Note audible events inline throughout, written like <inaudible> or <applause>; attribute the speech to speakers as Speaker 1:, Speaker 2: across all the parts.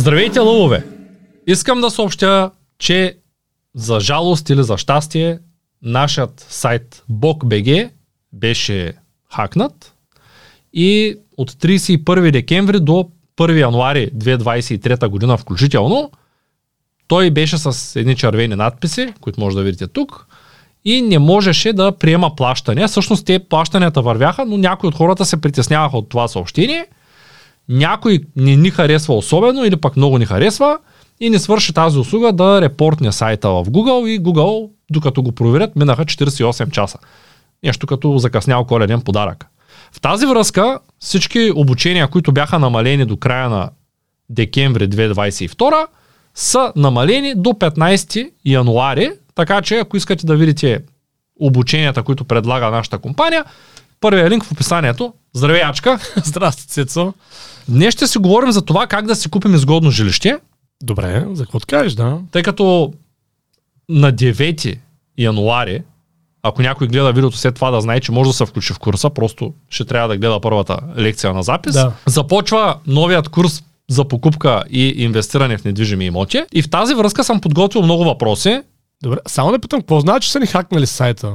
Speaker 1: Здравейте, лъвове! Искам да съобщя, че за жалост или за щастие, нашият сайт BOKBG беше хакнат и от 31 декември до 1 януари 2023 година включително, той беше с едни червени надписи, които може да видите тук, и не можеше да приема плащания. Всъщност те плащанията вървяха, но някои от хората се притесняваха от това съобщение. Някой не ни харесва особено или пък много ни харесва и не свърши тази услуга да репортне сайта в Google и Google, докато го проверят, минаха 48 часа. Нещо като закъснял коледен подарък. В тази връзка всички обучения, които бяха намалени до края на декември 2022, са намалени до 15 януари, така че ако искате да видите обученията, които предлага нашата компания, първият линк в описанието. Здравей, Ачка! <laughs>
Speaker 2: Здрасти, Цецо.
Speaker 1: Днес ще си говорим за това как да си купим изгодно жилище,
Speaker 2: Добре, за какво кажеш, да?
Speaker 1: тъй като на 9 януари, ако някой гледа видеото след това да знае, че може да се включи в курса, просто ще трябва да гледа първата лекция на запис.
Speaker 2: Да.
Speaker 1: Започва новият курс за покупка и инвестиране в недвижими имоти. И в тази връзка съм подготвил много въпроси.
Speaker 2: Добре, само да питам, какво значи, че са ни хакнали сайта?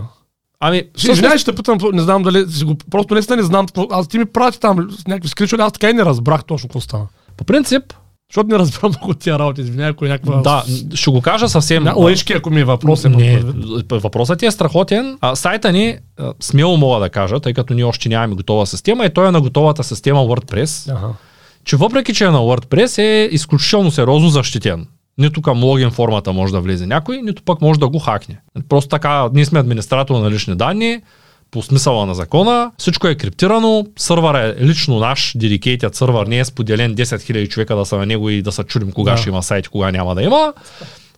Speaker 1: Ами,
Speaker 2: Извинявай, ще те питам, не знам дали, си го, просто наистина не знам, аз ти ми прати там някакви скричали, аз така и не разбрах точно какво стана.
Speaker 1: по принцип,
Speaker 2: Защото не разбирам много <laughs> от тия работи, извинявай, ако е някаква...
Speaker 1: да, ще го кажа съвсем.
Speaker 2: На, лъжки, ако ми е въпрос, е
Speaker 1: Не, въпросът ти е страхотен. А, сайта ни, а, смело мога да кажа, тъй като ние още нямаме готова система, и той е на готовата система WordPress,
Speaker 2: Ага.
Speaker 1: че въпреки, че е на WordPress, е изключително сериозно защитен. Нито към логин формата може да влезе някой, нито пък може да го хакне. Просто така, ние сме администратор на лични данни, по смисъла на закона, всичко е криптирано, сървър е лично наш, dedicated сървър, не е споделен 10 000 човека да са на него и да се чудим кога
Speaker 2: Да.
Speaker 1: ще има сайт кога няма да има.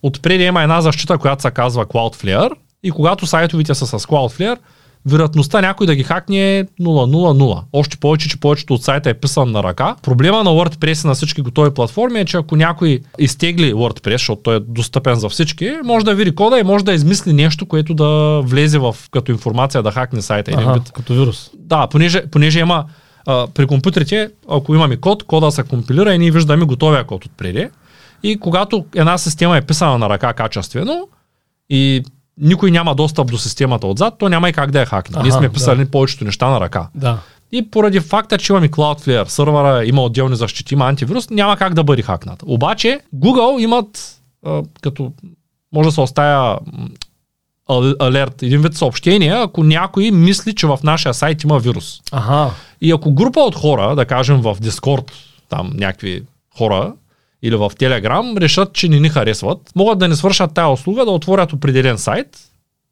Speaker 1: Отпреди има една защита, която се казва Cloudflare и когато сайтовите са с Cloudflare, вероятността някой да ги хакне е 0,00. Още повече, че повечето от сайта е писан на ръка. Проблема на WordPress и на всички готови платформи е, че ако някой изтегли WordPress, защото той е достъпен за всички, може да види кода и може да измисли нещо, което да влезе в като информация да хакне сайта.
Speaker 2: Ага,
Speaker 1: вид.
Speaker 2: като вирус.
Speaker 1: Да, понеже, понеже има а, при компютрите, ако имаме код, кода се компилира и ние виждаме готовия код отпреди. И когато една система е писана на ръка качествено и никой няма достъп до системата отзад, то няма и как да я хакне. Ние сме писали повечето неща на ръка.
Speaker 2: Да.
Speaker 1: И поради факта, че имаме Cloudflare, сървъра има отделни защити, има антивирус, няма как да бъде хакнат. Обаче Google имат а, като може да се оставя алерт, един вид съобщение, ако някой мисли, че в нашия сайт има вирус.
Speaker 2: Ага.
Speaker 1: И ако група от хора, да кажем в Discord, там някакви хора, или в Telegram, решат, че не ни харесват, могат да ни свършат тая услуга, да отворят определен сайт,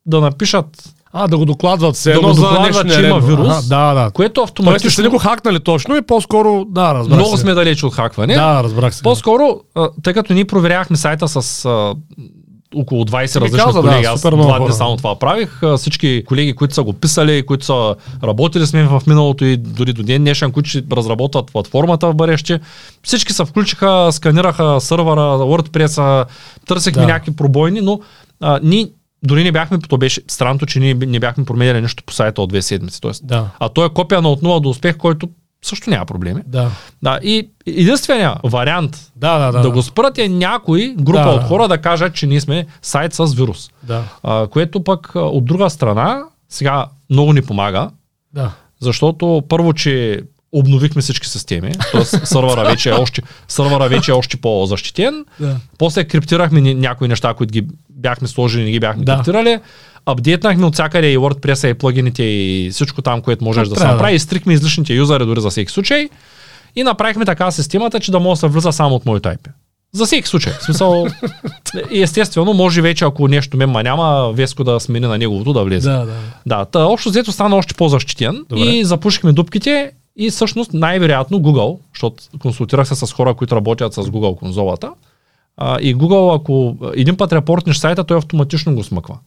Speaker 1: да напишат,
Speaker 2: А, да го докладват все
Speaker 1: Да
Speaker 2: едно
Speaker 1: го
Speaker 2: за
Speaker 1: докладват, че има вирус,
Speaker 2: Ага, да, да.
Speaker 1: което
Speaker 2: Тоест,
Speaker 1: автоматично...
Speaker 2: сте ли го хакнали точно и по-скоро, да, разбрах
Speaker 1: много
Speaker 2: се.
Speaker 1: сме далеч от хакване.
Speaker 2: Да, разбрах се.
Speaker 1: По-скоро, тъй като ние проверяхме сайта с около 20
Speaker 2: Ти ми
Speaker 1: различни
Speaker 2: каза, да,
Speaker 1: колеги, аз
Speaker 2: много
Speaker 1: два дни
Speaker 2: хора.
Speaker 1: само това правих. Всички колеги, които са го писали, които са работили с мен в миналото и дори до ден днешен, които ще разработват платформата в бъдеще, всички се включиха, сканираха сървъра, WordPress, търсихме
Speaker 2: Да.
Speaker 1: някакви пробойни, но а, ние дори не бяхме, то беше странното, че ние не бяхме променяли нещо по сайта от две седмици. Тоест,
Speaker 2: Да,
Speaker 1: а то е копия на от нула до успех, който също няма проблеми.
Speaker 2: да.
Speaker 1: Да, и единствения вариант
Speaker 2: Да, да, да.
Speaker 1: да, го спрат е някой, група
Speaker 2: Да.
Speaker 1: от хора да кажат, че ние сме сайт с вирус.
Speaker 2: Да,
Speaker 1: А, което пък от друга страна сега много ни помага,
Speaker 2: да.
Speaker 1: защото първо, че обновихме всички системи, т.е. <laughs> сървъра вече е още, сървъра вече е още по-защитен.
Speaker 2: да.
Speaker 1: После криптирахме някои неща, които ги бяхме сложили, не ги бяхме
Speaker 2: Да.
Speaker 1: криптирали. Апдейтнахме от всякъде и WordPress и плагините и всичко там, което можеш
Speaker 2: Как
Speaker 1: да се направи. Изтрихме излишните юзери дори за всеки случай. И направихме така системата, че да може да се влиза само от моето IP. За всеки случай. В смисъл, <laughs> естествено, може вече, ако нещо мема няма, Веско да смени на неговото да влезе.
Speaker 2: Да, да.
Speaker 1: Да, та, общо взето стана още по-защитен
Speaker 2: Добре.
Speaker 1: и запушихме дупките и всъщност най-вероятно Google, защото консултирах се с хора, които работят с Google конзолата, а, и Google, ако един път репортнеш сайта, той автоматично го смъква.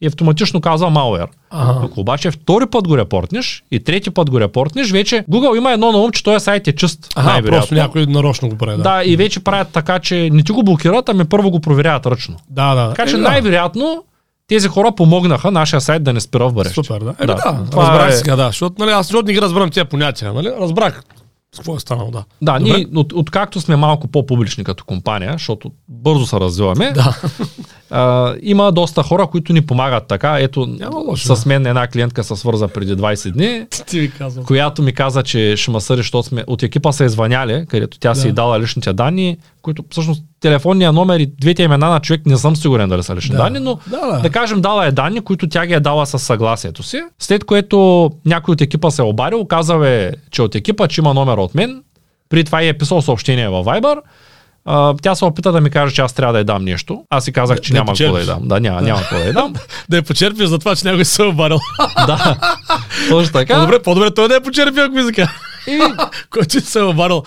Speaker 1: И автоматично казва malware.
Speaker 2: Ага.
Speaker 1: Ако обаче втори път го репортнеш и трети път го репортнеш, вече Google има едно на ум, че този сайт е чист.
Speaker 2: Ага, просто някой нарочно го прави. Да,
Speaker 1: Да, и вече правят така, че не ти го блокират, ами първо го проверяват ръчно.
Speaker 2: да. да.
Speaker 1: Така че
Speaker 2: Е, да.
Speaker 1: най-вероятно тези хора помогнаха нашия сайт да не спира в бъдеще.
Speaker 2: Супер, да. Е,
Speaker 1: Да,
Speaker 2: да,
Speaker 1: това
Speaker 2: разбрах
Speaker 1: е-
Speaker 2: сега, да. Защото, нали, аз не ги разбирам тези понятия, нали? Разбрах. С какво е станало, да.
Speaker 1: Да,
Speaker 2: Добре.
Speaker 1: ние, от, откакто сме малко по-публични като компания, защото бързо се развиваме,
Speaker 2: Да.
Speaker 1: а, има доста хора, които ни помагат така. Ето,
Speaker 2: Няма лошо,
Speaker 1: с мен една клиентка се свърза преди 20 дни,
Speaker 2: Ти казвам.
Speaker 1: която ми каза, че ще ме съди, защото сме от екипа са извъняли, където тя си
Speaker 2: Да.
Speaker 1: е дала личните данни, които всъщност телефонния номер и двете имена на човек не съм сигурен дали са лични
Speaker 2: Да.
Speaker 1: данни, но
Speaker 2: Да, да.
Speaker 1: да кажем дала е данни, които тя ги е дала със съгласието си. След което някой от екипа се е обадил, казал е, че от екипа, че има номер от мен. При това е писал съобщение във Viber. А, тя се опита да ми каже, че аз трябва да й дам нещо. Аз си казах, че
Speaker 2: Да я
Speaker 1: няма какво да
Speaker 2: почерпиш.
Speaker 1: дам. Да, няма, няма какво да й дам. <laughs>
Speaker 2: Да я почерпиш за това, че някой се е обадил. <laughs>
Speaker 1: да, точно <laughs> така.
Speaker 2: По-добре, по-добре той да я почерпи, ако ми.
Speaker 1: И <laughs>
Speaker 2: Който се е обадил,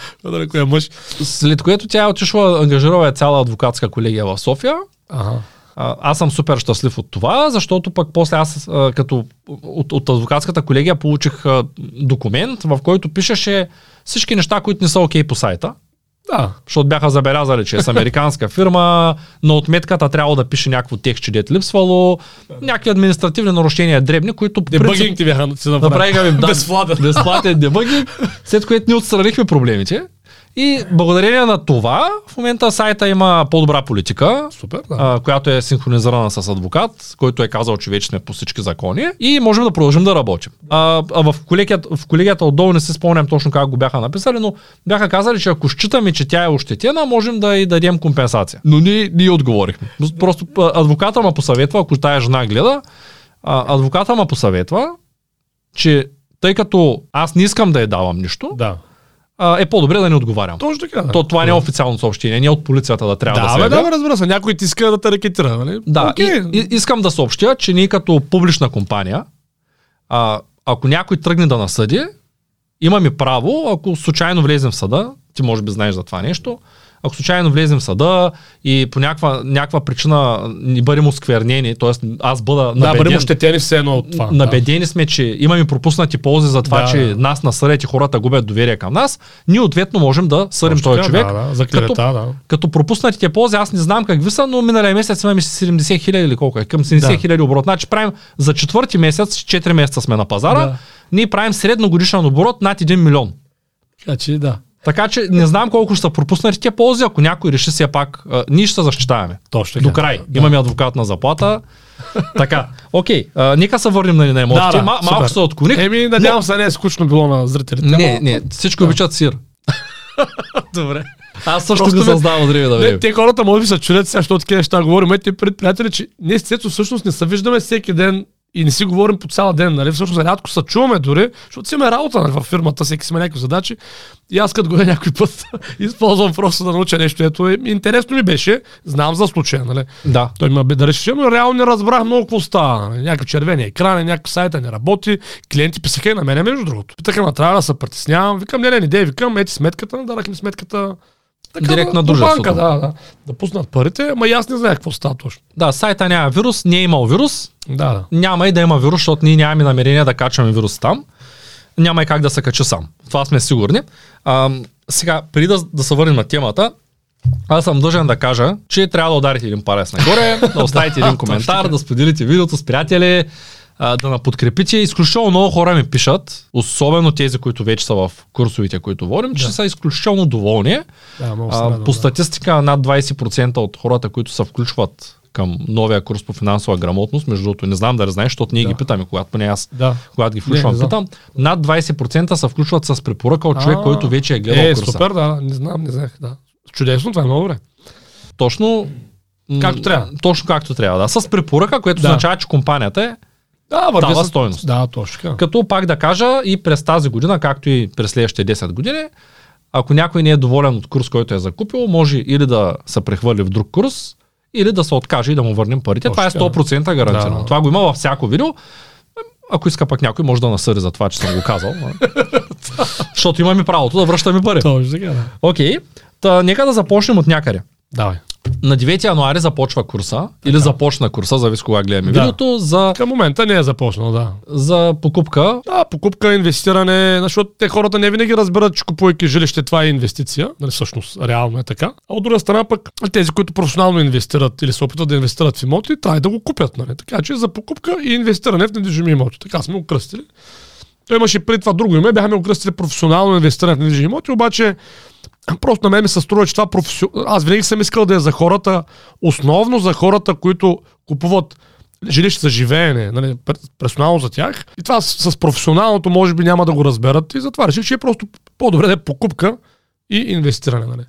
Speaker 2: кой е мъж.
Speaker 1: след което тя е отишла, ангажирала е цяла адвокатска колегия в София.
Speaker 2: Ага.
Speaker 1: А, аз съм супер щастлив от това, защото пък после аз а, като от, от адвокатската колегия получих а, документ, в който пишеше всички неща, които не са окей по сайта.
Speaker 2: Да.
Speaker 1: Защото бяха забелязали, че е с американска фирма, но отметката трябва да пише някакво текст, че дет липсвало, някакви административни нарушения дребни, които
Speaker 2: Дебъгинг ти бяха си
Speaker 1: направиха ми да,
Speaker 2: Безплатен.
Speaker 1: безплатен дебъгинг, след което ни отстранихме проблемите. И благодарение на това, в момента сайта има по-добра политика,
Speaker 2: Супер, да.
Speaker 1: а, която е синхронизирана с адвокат, който е казал, че вече сме по всички закони и можем да продължим да работим. А, а в, колегията, в колегията отдолу не се спомням точно как го бяха написали, но бяха казали, че ако считаме, че тя е ощетена, можем да й дадем компенсация. Но ние, ние отговорихме. Просто адвоката ме посъветва, ако тая жена гледа, а, адвоката ме посъветва, че тъй като аз не искам да я давам нищо,
Speaker 2: Да.
Speaker 1: А, е по-добре да не отговарям.
Speaker 2: Точно така. Да.
Speaker 1: То, това не е официално съобщение, не е от полицията да трябва да,
Speaker 2: да,
Speaker 1: се
Speaker 2: да, бе, разбира се. Някой ти иска да те рекетира, нали?
Speaker 1: Да,
Speaker 2: Окей.
Speaker 1: и, и, искам да съобщя, че ние като публична компания, а, ако някой тръгне да насъди, имаме право, ако случайно влезем в съда, ти може би знаеш за това нещо, ако случайно влезем в съда и по някаква, някаква причина ни бъдем осквернени, т.е. аз бъда
Speaker 2: Да, бъдем
Speaker 1: набеден,
Speaker 2: ощетени все едно от това.
Speaker 1: набедени сме, че имаме пропуснати ползи за това,
Speaker 2: Да,
Speaker 1: че
Speaker 2: да.
Speaker 1: нас насъдят и хората губят доверие към нас, ние ответно можем да съдим
Speaker 2: Точно
Speaker 1: този човек.
Speaker 2: Да, да, за
Speaker 1: като,
Speaker 2: клевета, да.
Speaker 1: като пропуснатите ползи, аз не знам какви са, но миналия месец имаме 70 хиляди или колко е, към 70
Speaker 2: Да.
Speaker 1: хиляди оборот. Значи правим за четвърти месец, 4 месеца сме на пазара,
Speaker 2: Да.
Speaker 1: ние правим средно годишен оборот над 1 милион.
Speaker 2: Че да.
Speaker 1: Така че не знам колко ще са пропуснатите ползи, ако някой реши все пак, а, ние ще се защитаваме.
Speaker 2: Точно.
Speaker 1: До край.
Speaker 2: Да.
Speaker 1: Имаме адвокатна заплата. така, окей, а, нека се върнем на, на емоциите.
Speaker 2: Да, да,
Speaker 1: Ма, малко се отклоних.
Speaker 2: Еми, надявам се, не е скучно било на зрителите.
Speaker 1: не, не, всички обичат сир. <laughs>
Speaker 2: Добре.
Speaker 1: Аз също
Speaker 2: Просто
Speaker 1: го създавам от
Speaker 2: Не,
Speaker 1: време.
Speaker 2: те хората може би се чудят сега, защото такива неща говорим. Ето, приятели, че ние с Цецо всъщност не се виждаме всеки ден и не си говорим по цял ден, нали? Всъщност рядко се чуваме дори, защото си имаме работа нали, във фирмата, всеки има някакви задачи. И аз като го е някой път, <laughs> използвам просто да науча нещо. Ето, е, интересно ми беше, знам за случая, нали?
Speaker 1: Да.
Speaker 2: Той ме бе да реши, но реално не разбрах много какво става. нали. Някакви червени екрани, някакъв сайта не работи. Клиенти писаха и на мене, между другото. Питаха ме, трябва да се притеснявам. Викам, не, не, не, дей, викам, ети сметката, дадах ми сметката.
Speaker 1: Директно на дружеството.
Speaker 2: банка, да, да. Да пуснат парите, ама и аз не знаех какво става точно.
Speaker 1: Да, сайта няма вирус, не е имал вирус,
Speaker 2: Да, да.
Speaker 1: няма и да има вирус, защото ние нямаме намерение да качваме вирус там. Няма и как да се качи сам. Това сме сигурни. А, сега, преди да, да се върнем на темата, аз съм дължен да кажа, че трябва да ударите един палец нагоре, <laughs> да оставите един коментар, да споделите видеото с приятели, а, да ме подкрепите. Изключително много хора ми пишат, особено тези, които вече са в курсовите, които водим, че
Speaker 2: Да.
Speaker 1: са изключително доволни.
Speaker 2: Да, много се
Speaker 1: А, по
Speaker 2: да.
Speaker 1: статистика над 20% от хората, които се включват към новия курс по финансова грамотност, между другото не знам да знаеш, защото ние
Speaker 2: Да.
Speaker 1: ги питаме, когато поне аз,
Speaker 2: Да.
Speaker 1: когато ги
Speaker 2: Не,
Speaker 1: включвам,
Speaker 2: не знам.
Speaker 1: питам, над 20% се включват с препоръка от човек,
Speaker 2: А,
Speaker 1: който вече е гледал
Speaker 2: Е,
Speaker 1: курса.
Speaker 2: супер, да, не знам, не знаех, да. Чудесно, това е много добре.
Speaker 1: Точно
Speaker 2: Както трябва.
Speaker 1: Точно както трябва, да. С препоръка, което
Speaker 2: Да.
Speaker 1: означава, че компанията е
Speaker 2: Да, върви
Speaker 1: Дава
Speaker 2: с-
Speaker 1: стойност.
Speaker 2: Да, точно така.
Speaker 1: Като пак да кажа и през тази година, както и през следващите 10 години, ако някой не е доволен от курс, който е закупил, може или да се прехвърли в друг курс, или да се откаже и да му върнем парите.
Speaker 2: Точно
Speaker 1: това е
Speaker 2: така.
Speaker 1: 100% гарантирано.
Speaker 2: Да.
Speaker 1: Това го има във всяко видео. Ако иска пък някой, може да насъди за това, че съм го казал. <laughs> Защото имаме правото да връщаме пари.
Speaker 2: Точно така, да.
Speaker 1: Окей, та нека да започнем от някъде.
Speaker 2: Давай.
Speaker 1: На 9 януари започва курса, или започна курса, зависи кога гледаме
Speaker 2: Да.
Speaker 1: видеото, за,
Speaker 2: Към момента не е започнал, да.
Speaker 1: за покупка
Speaker 2: Да, покупка, инвестиране, защото те хората не винаги разбират, че купувайки жилище това е инвестиция. Нали, всъщност, реално е така. А от друга страна пък, тези, които професионално инвестират или се опитват да инвестират в имоти, трябва да го купят. Нали? Така че за покупка и инвестиране в недвижими имоти. Така сме го кръстили. Той имаше преди това друго име, бяхме окръстили професионално инвестиране в недвижими имоти, обаче просто на мен ми се струва, че това професионално... Аз винаги съм искал да е за хората, основно за хората, които купуват жилище за живеене, нали, персонално за тях. И това с, с професионалното може би няма да го разберат и затова реших, че е просто по-добре да е покупка и инвестиране. Нали.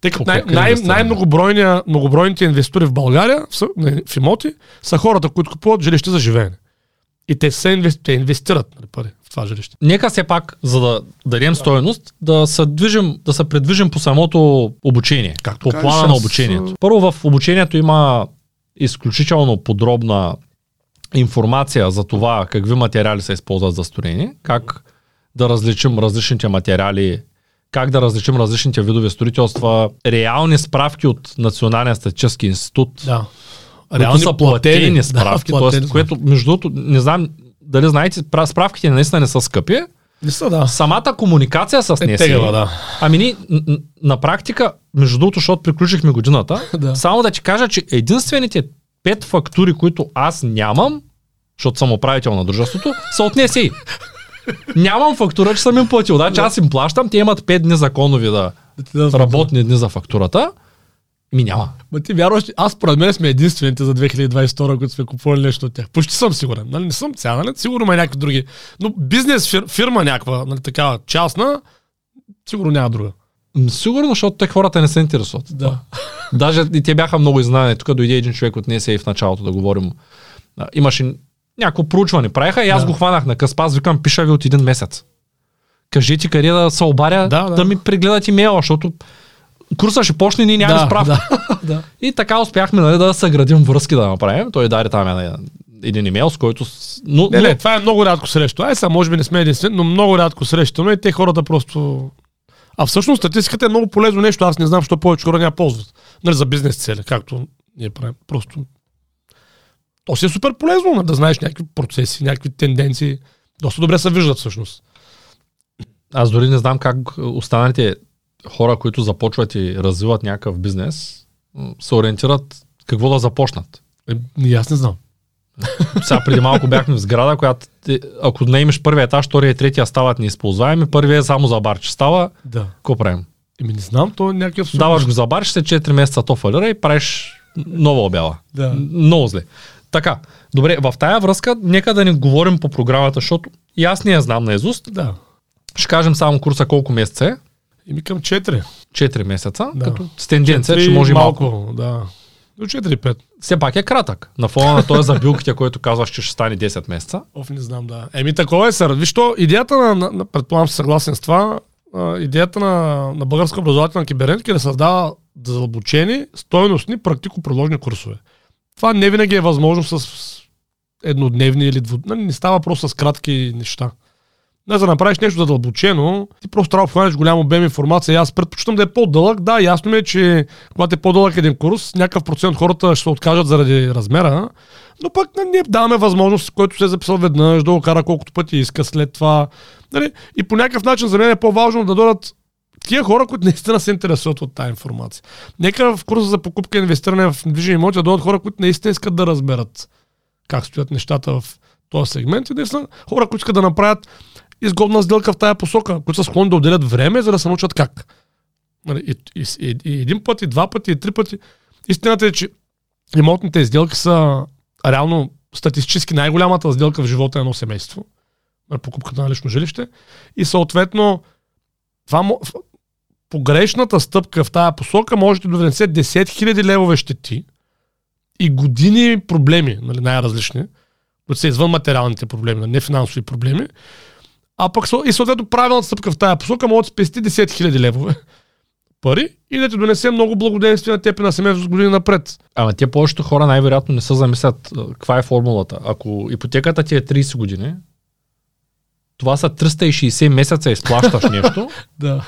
Speaker 2: Тъй като най- най- най-многобройните инвестори в България в, в имоти са хората, които купуват жилище за живеене. И те се инвести, те инвестират нали, пари това жилище.
Speaker 1: Нека все пак, за да дадем стоеност, да се, движим, да се предвижим по самото обучение.
Speaker 2: Както
Speaker 1: по плана на обучението. Първо в обучението има изключително подробна информация за това какви материали се използват за строение, как да различим различните материали, как да различим различните видове строителства, реални справки от Националния статистически институт,
Speaker 2: Да.
Speaker 1: които са платени справки,
Speaker 2: да, платени
Speaker 1: т.е. което между другото, не знам дали знаете, пра- справките наистина не са скъпи,
Speaker 2: Не са, да.
Speaker 1: самата комуникация с
Speaker 2: Е
Speaker 1: НСИ,
Speaker 2: тегава, да.
Speaker 1: Ами ни, на практика, между другото, защото приключихме годината, <laughs>
Speaker 2: Да.
Speaker 1: само да ти кажа, че единствените пет фактури, които аз нямам, защото съм управител на дружеството, са от НСИ. Нямам фактура, че съм им платил. Да, че аз им плащам, те имат 5 дни законови да,
Speaker 2: Да
Speaker 1: работни дни за фактурата. Ми няма.
Speaker 2: Ма ти вярваш, аз според мен сме единствените за 2022, които сме купували нещо от тях. Почти съм сигурен. Нали? Не съм цял, нали? Сигурно има някакви други. Но бизнес фир, фирма някаква, нали, такава частна, сигурно няма друга.
Speaker 1: Сигурно, защото те хората не се интересуват.
Speaker 2: Да.
Speaker 1: Даже и те бяха много изненадани. Тук дойде един човек от НСА в началото да говорим. Имаше някакво проучване. Правиха и аз
Speaker 2: Да.
Speaker 1: го хванах на къс. Аз викам, пиша ви от един месец. Кажете къде да се обаря,
Speaker 2: Да,
Speaker 1: да,
Speaker 2: да.
Speaker 1: да ми прегледат имейла, защото курса ще почне ние нямаме
Speaker 2: да,
Speaker 1: справка.
Speaker 2: да, <laughs> да.
Speaker 1: И така успяхме нали, да съградим връзки да направим. Той даде там една- един имейл, с който... Но,
Speaker 2: Не,
Speaker 1: но,
Speaker 2: не, това е много рядко срещу. Ай, сега може би не сме единствени, но много рядко срещано и те хората просто... А всъщност статистиката е много полезно нещо. Аз не знам, защо повече хора няма ползват. Нали, за бизнес цели, както ние правим. Просто... То си е супер полезно, нали, да знаеш някакви процеси, някакви тенденции. Доста добре се виждат всъщност.
Speaker 1: Аз дори не знам как останалите хора, които започват и развиват някакъв бизнес, се ориентират какво да започнат.
Speaker 2: Е, аз не знам. <laughs>
Speaker 1: Сега преди малко бяхме в сграда, която ако не имаш първия етаж, втория и третия стават неизползваеми, първият е само за бар, че става,
Speaker 2: Да.
Speaker 1: какво правим?
Speaker 2: Еми не знам, то е някакъв... супер-
Speaker 1: Даваш го за бар, ще се 4 месеца то фалира и правиш нова обява.
Speaker 2: Да.
Speaker 1: Много зле. Така, добре, в тая връзка, нека да не говорим по програмата, защото и аз не я знам на изуст.
Speaker 2: Да.
Speaker 1: Ще кажем само курса колко месеца е.
Speaker 2: Еми към 4.
Speaker 1: 4 месеца,
Speaker 2: Да.
Speaker 1: като с тенденция, че може и малко.
Speaker 2: малко. Да. До 4-5.
Speaker 1: Все пак е кратък. На фона на този за билките, който казваш, че ще стане 10 месеца.
Speaker 2: Оф, не знам, да. Еми, такова е, сър. Виж, то, идеята на, на, на предполагам, че съгласен с това, а, идеята на, на българска образователна кибернетика е да създава задълбочени, стойностни, практико-предложни курсове. Това не винаги е възможно с еднодневни или дво... нали, Не става просто с кратки неща. Не, за да направиш нещо задълбочено, ти просто трябва да обхванеш голям обем информация. Аз предпочитам да е по-дълъг. Да, ясно ми е, че когато е по-дълъг един курс, някакъв процент хората ще се откажат заради размера, но пък нали, ние даваме възможност, който се е записал веднъж, да го кара колкото пъти иска след това. Нали? И по някакъв начин за мен е по-важно да дойдат тия хора, които наистина се интересуват от тази информация. Нека в курса за покупка и инвестиране в недвижими имоти да дойдат хора, които наистина искат да разберат как стоят нещата в този сегмент и наистина хора, които искат да направят изгодна сделка в тая посока, които са склонни да отделят време, за да се научат как. Нали, И, и, и, един път, и два пъти, и три пъти. Истината е, че имотните сделки са реално статистически най-голямата сделка в живота на едно семейство. на Покупката на лично жилище. И съответно, това, погрешната стъпка в тая посока може да донесе 10 000 левове щети и години проблеми, нали, най-различни, които са извън материалните проблеми, не финансови проблеми. А пък и съответно правилната стъпка в тая посока може да спести 10 000 левове <laughs> пари и да ти донесе много благоденствие на теб и на семейството с години напред.
Speaker 1: Ама те повечето хора най-вероятно не се замислят каква е формулата. Ако ипотеката ти е 30 години, това са 360 месеца изплащаш <laughs> нещо.
Speaker 2: Да.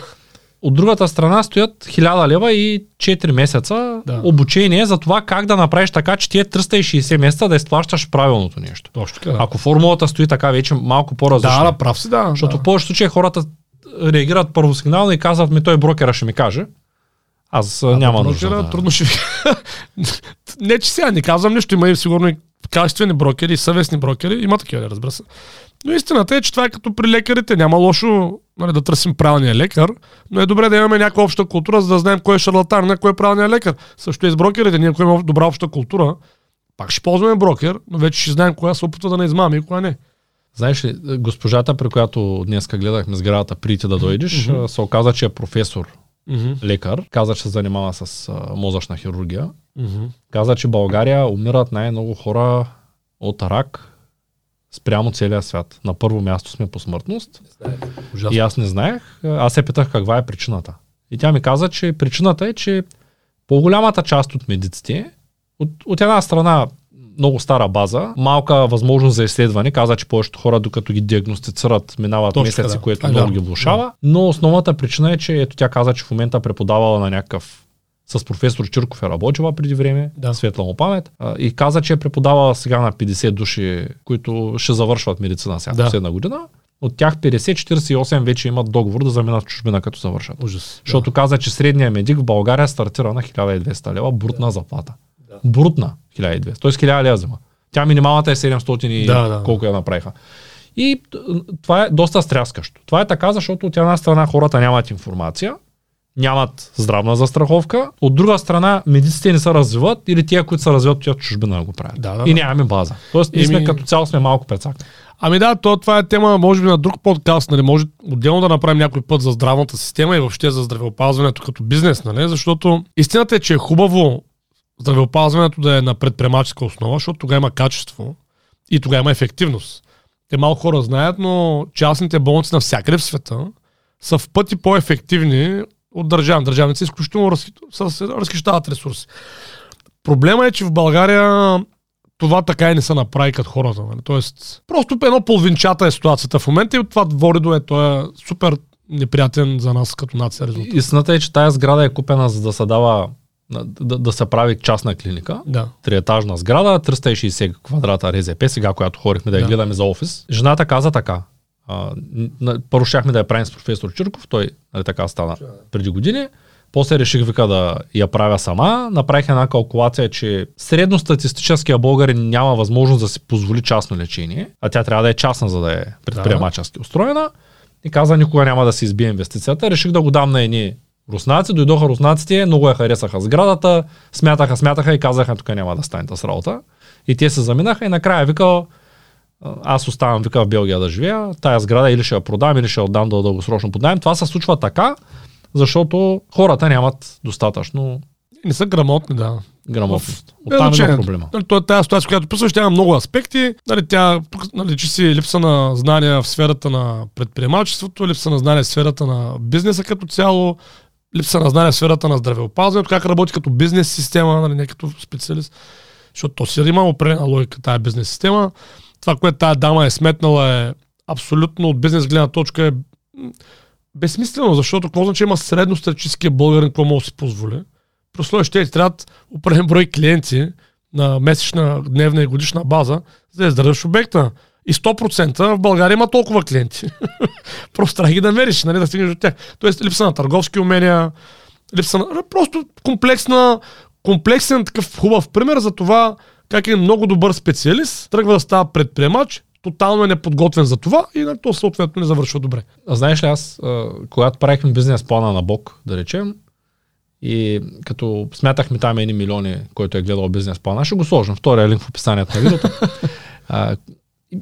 Speaker 1: От другата страна стоят 1000 лева и 4 месеца
Speaker 2: Да.
Speaker 1: обучение за това как да направиш така, че тия 360 месеца да изплащаш правилното нещо.
Speaker 2: Точно така. Да,
Speaker 1: Ако формулата стои така вече малко по-различно.
Speaker 2: да, да, прав си, да.
Speaker 1: Защото
Speaker 2: да.
Speaker 1: в повечето случаи хората реагират първосигнално и казват ми той брокера ще ми каже. Аз а, няма нужда. Да.
Speaker 2: Трудно ще <laughs> не, че сега не казвам нищо, има и сигурно и качествени брокери и съвестни брокери. Има такива, разбира се. Но истината е, че това е като при лекарите. Няма лошо нали, да търсим правилния лекар, но е добре да имаме някаква обща култура, за да знаем кой е шарлатан, на кой е правилният лекар. Също и с брокерите. Ние, ако имаме добра обща култура, пак ще ползваме брокер, но вече ще знаем кога се опитва да не измами и кога не.
Speaker 1: Знаеш ли, госпожата, при която днеска гледахме сградата, прийти да дойдеш, mm-hmm. се оказа, че е професор, mm-hmm. лекар. Каза, че се занимава с а, мозъчна хирургия. Mm-hmm. Каза, че България умират най-много хора от рак спрямо целия свят. На първо място сме по смъртност. И аз не знаех. Аз се питах каква е причината. И тя ми каза, че причината е, че по-голямата част от медиците, от, от една страна много стара база, малка възможност за изследване. Каза, че повечето хора, докато ги диагностицират, минават Точно, месеци, да. което а, много да. ги влушава. Да. Но основната причина е, че ето тя каза, че в момента преподавала на някакъв с професор Чирков е работила преди време, да. светла му памет, и каза, че е преподавала сега на 50 души, които ще завършват медицина сега да. последна година. От тях 50-48 вече имат договор да заминат в чужбина, като завършат. Ужас. Защото да. каза, че средният медик в България стартира на 1200 лева брутна да. заплата. Да. Брутна 1200. Тоест 1000 лева взема. Тя минималната е 700 и да, да. колко я направиха. И това е доста стряскащо. Това е така, защото от една страна хората нямат информация, нямат здравна застраховка. От друга страна, медиците не се развиват или тия, които се развиват, тя чужбина да го правят. Да, да, и нямаме база. Тоест, ние сме като цяло сме малко прецакани.
Speaker 2: Ами да, то, това е тема, може би на друг подкаст, нали, може отделно да направим някой път за здравната система и въобще за здравеопазването като бизнес, нали, защото истината е, че е хубаво здравеопазването да е на предприемаческа основа, защото тогава има качество и тогава има ефективност. Те малко хора знаят, но частните болници навсякъде в света са в пъти по-ефективни от държавни. Държавните са изключително разхищават ресурси. Проблема е, че в България това така и не се направи като хората. Нали? Тоест, просто едно половинчата е ситуацията в момента и от това води до е, е супер неприятен за нас като нация резултат.
Speaker 1: Истината е, че тая сграда е купена за да се дава да, да се прави частна клиника.
Speaker 2: Да.
Speaker 1: Триетажна сграда, 360 квадрата РЗП, сега която хорихме да я да. гледаме за офис. Жената каза така. А, първо щяхме да я правим с професор Чирков, той нали, така стана преди години. После реших вика да я правя сама. Направих една калкулация, че средностатистическия българин няма възможност да си позволи частно лечение, а тя трябва да е частна, за да е предприемачески устроена. И каза, никога няма да си избие инвестицията. Реших да го дам на едни руснаци. Дойдоха руснаците, много я харесаха сградата, смятаха, смятаха и казаха, тук няма да стане с работа. И те се заминаха и накрая вика, аз оставам вика в Белгия да живея, тая сграда или ще я продам, или ще я отдам да дългосрочно поднаем. Това се случва така, защото хората нямат достатъчно
Speaker 2: не са грамотни, да.
Speaker 1: Грамотност. Оттам е, е проблема.
Speaker 2: Нали, това е тази ситуация, която присъща, има много аспекти. Нали, тя нали, че си липса на знания в сферата на предприемачеството, липса на знания в сферата на бизнеса като цяло, липса на знания в сферата на здравеопазването, как работи като бизнес система, нали, не като специалист. Защото то си има определена логика тази бизнес система. Това, което тази дама е сметнала е абсолютно от бизнес гледна точка е безсмислено, защото какво значи има средностатическия българин, какво може да си позволи. Просто ще трябват определен брой клиенти на месечна, дневна и годишна база, за да издържаш обекта. И 100% в България има толкова клиенти. <laughs> просто трябва ги да мериш, нали, да стигнеш от тях. Тоест липса на търговски умения, липса на... Просто комплексна, комплексен такъв хубав пример за това как е много добър специалист, тръгва да става предприемач, тотално е неподготвен за това и на то съответно не завършва добре.
Speaker 1: А знаеш ли аз, когато правихме бизнес плана на Бог, да речем, и като смятахме там едни милиони, който е гледал бизнес плана, ще го сложим. Втория линк в описанието на видеото. <laughs>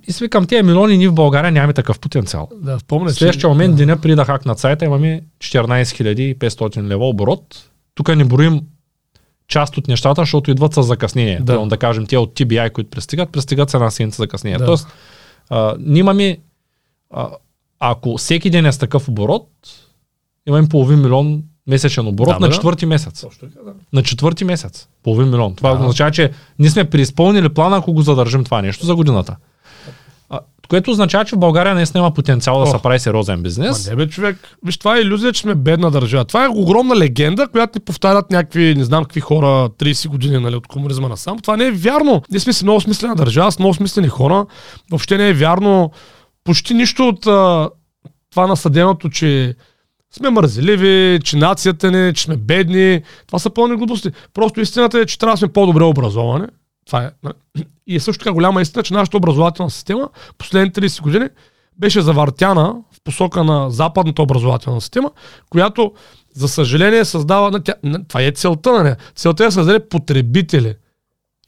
Speaker 1: и свикам, тези милиони ни в България нямаме такъв потенциал.
Speaker 2: Да, помня,
Speaker 1: Следващия момент, да. деня преди да хакнат сайта, имаме 14 500 лева оборот. Тук не броим част от нещата, защото идват с закъснение. Да. да кажем, те от TBI, които пристигат, пристигат с една седмица закъснение. Да. Тоест, а, ние имаме, а, ако всеки ден е с такъв оборот, имаме половин милион месечен оборот да, на четвърти месец. Точно да. На четвърти месец. Половин милион. Това да. означава, че ние сме преизпълнили плана, ако го задържим това нещо за годината. Което означава, че в България не има потенциал да О, се прави сериозен бизнес.
Speaker 2: Ма не бе, човек. Виж, това е иллюзия, че сме бедна държава. Това е огромна легенда, която ни повтарят някакви, не знам какви хора, 30 години нали, от комунизма насам. Това не е вярно. Ние сме си много смислена държава, с много смислени хора. Въобще не е вярно почти нищо от а, това насъденото, че сме мързеливи, че нацията ни, че сме бедни. Това са пълни глупости. Просто истината е, че трябва да сме по-добре образовани Това е. нали? И е също така голяма истина, че нашата образователна система последните 30 години беше завъртяна в посока на западната образователна система, която, за съжаление, създава... на Тя, на, това е целта на нея. Целта е да създаде потребители.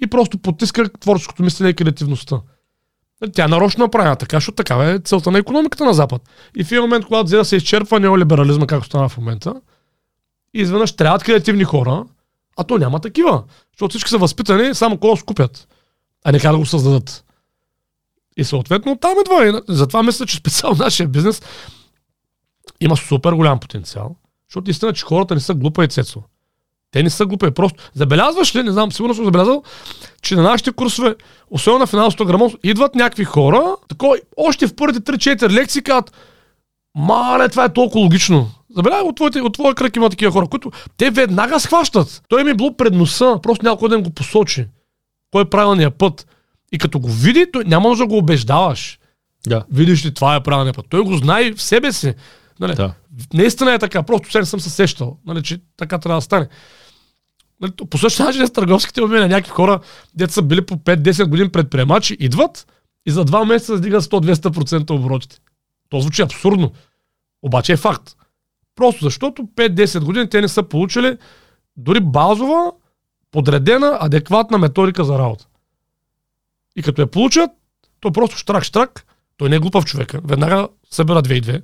Speaker 2: И просто потиска творческото мислене и креативността. Нали, Тя нарочно направена така, защото такава е целта на економиката на Запад. И в един момент, когато взе да се изчерпва неолиберализма, както стана в момента, изведнъж трябват креативни хора, а то няма такива. Защото всички са възпитани само кога скупят, а не как да го създадат. И съответно там идва. И затова мисля, че специално нашия бизнес има супер голям потенциал. Защото истина, че хората не са глупа и цецо. Те не са глупи. Просто забелязваш ли, не знам, сигурно съм забелязал, че на нашите курсове, особено на финансовата грамотност, идват някакви хора, такова, още в първите 3-4 лекции казват, мале, това е толкова логично. Забелязай, от, твоите, от твоя кръг има такива хора, които те веднага схващат. Той ми е било пред носа, просто някой ден го посочи. Кой е правилният път. И като го види, той няма нужда да го убеждаваш.
Speaker 1: Да.
Speaker 2: Видиш ли, това е правилният път. Той го знае в себе си. Нали?
Speaker 1: Да.
Speaker 2: Наистина е така, просто сега не съм се сещал, нали, че така трябва да стане. Нали, по същия начин с търговските умения. Някакви хора, дето са били по 5-10 години предприемачи, идват и за два месеца сдигат 100-200% оборотите. То звучи абсурдно. Обаче е факт. Просто защото 5-10 години те не са получили дори базова, подредена, адекватна методика за работа. И като я получат, то просто штрак-штрак, той не е глупав човека, веднага събира 2 и 2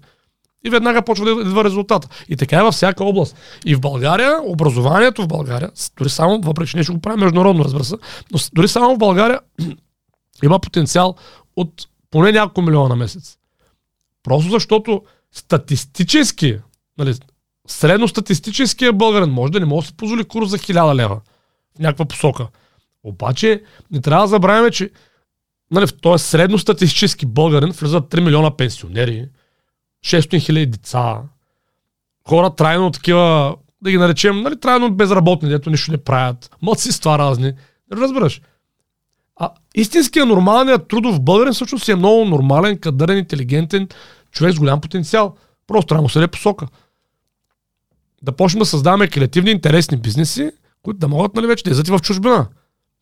Speaker 2: и веднага почва да идва резултата. И така е във всяка област. И в България, образованието в България, дори само, въпреки че ние ще го правим международно, разбира се, но дори само в България <clears throat> има потенциал от поне няколко милиона на месец. Просто защото статистически, нали, средностатистическия българин може да не може да си позволи курс за 1000 лева в някаква посока. Обаче не трябва да забравяме, че нали, в този средностатистически българин влизат 3 милиона пенсионери, 600 хиляди деца, хора трайно такива, да ги наречем, нали, трайно безработни, дето нищо не правят, младсинства разни. Разбираш? А истинският нормалният трудов българин всъщност е много нормален, кадърен, интелигентен човек с голям потенциал. Просто трябва да му се даде посока. Да почнем да създаваме креативни, интересни бизнеси, които да могат нали, вече да излизат в чужбина.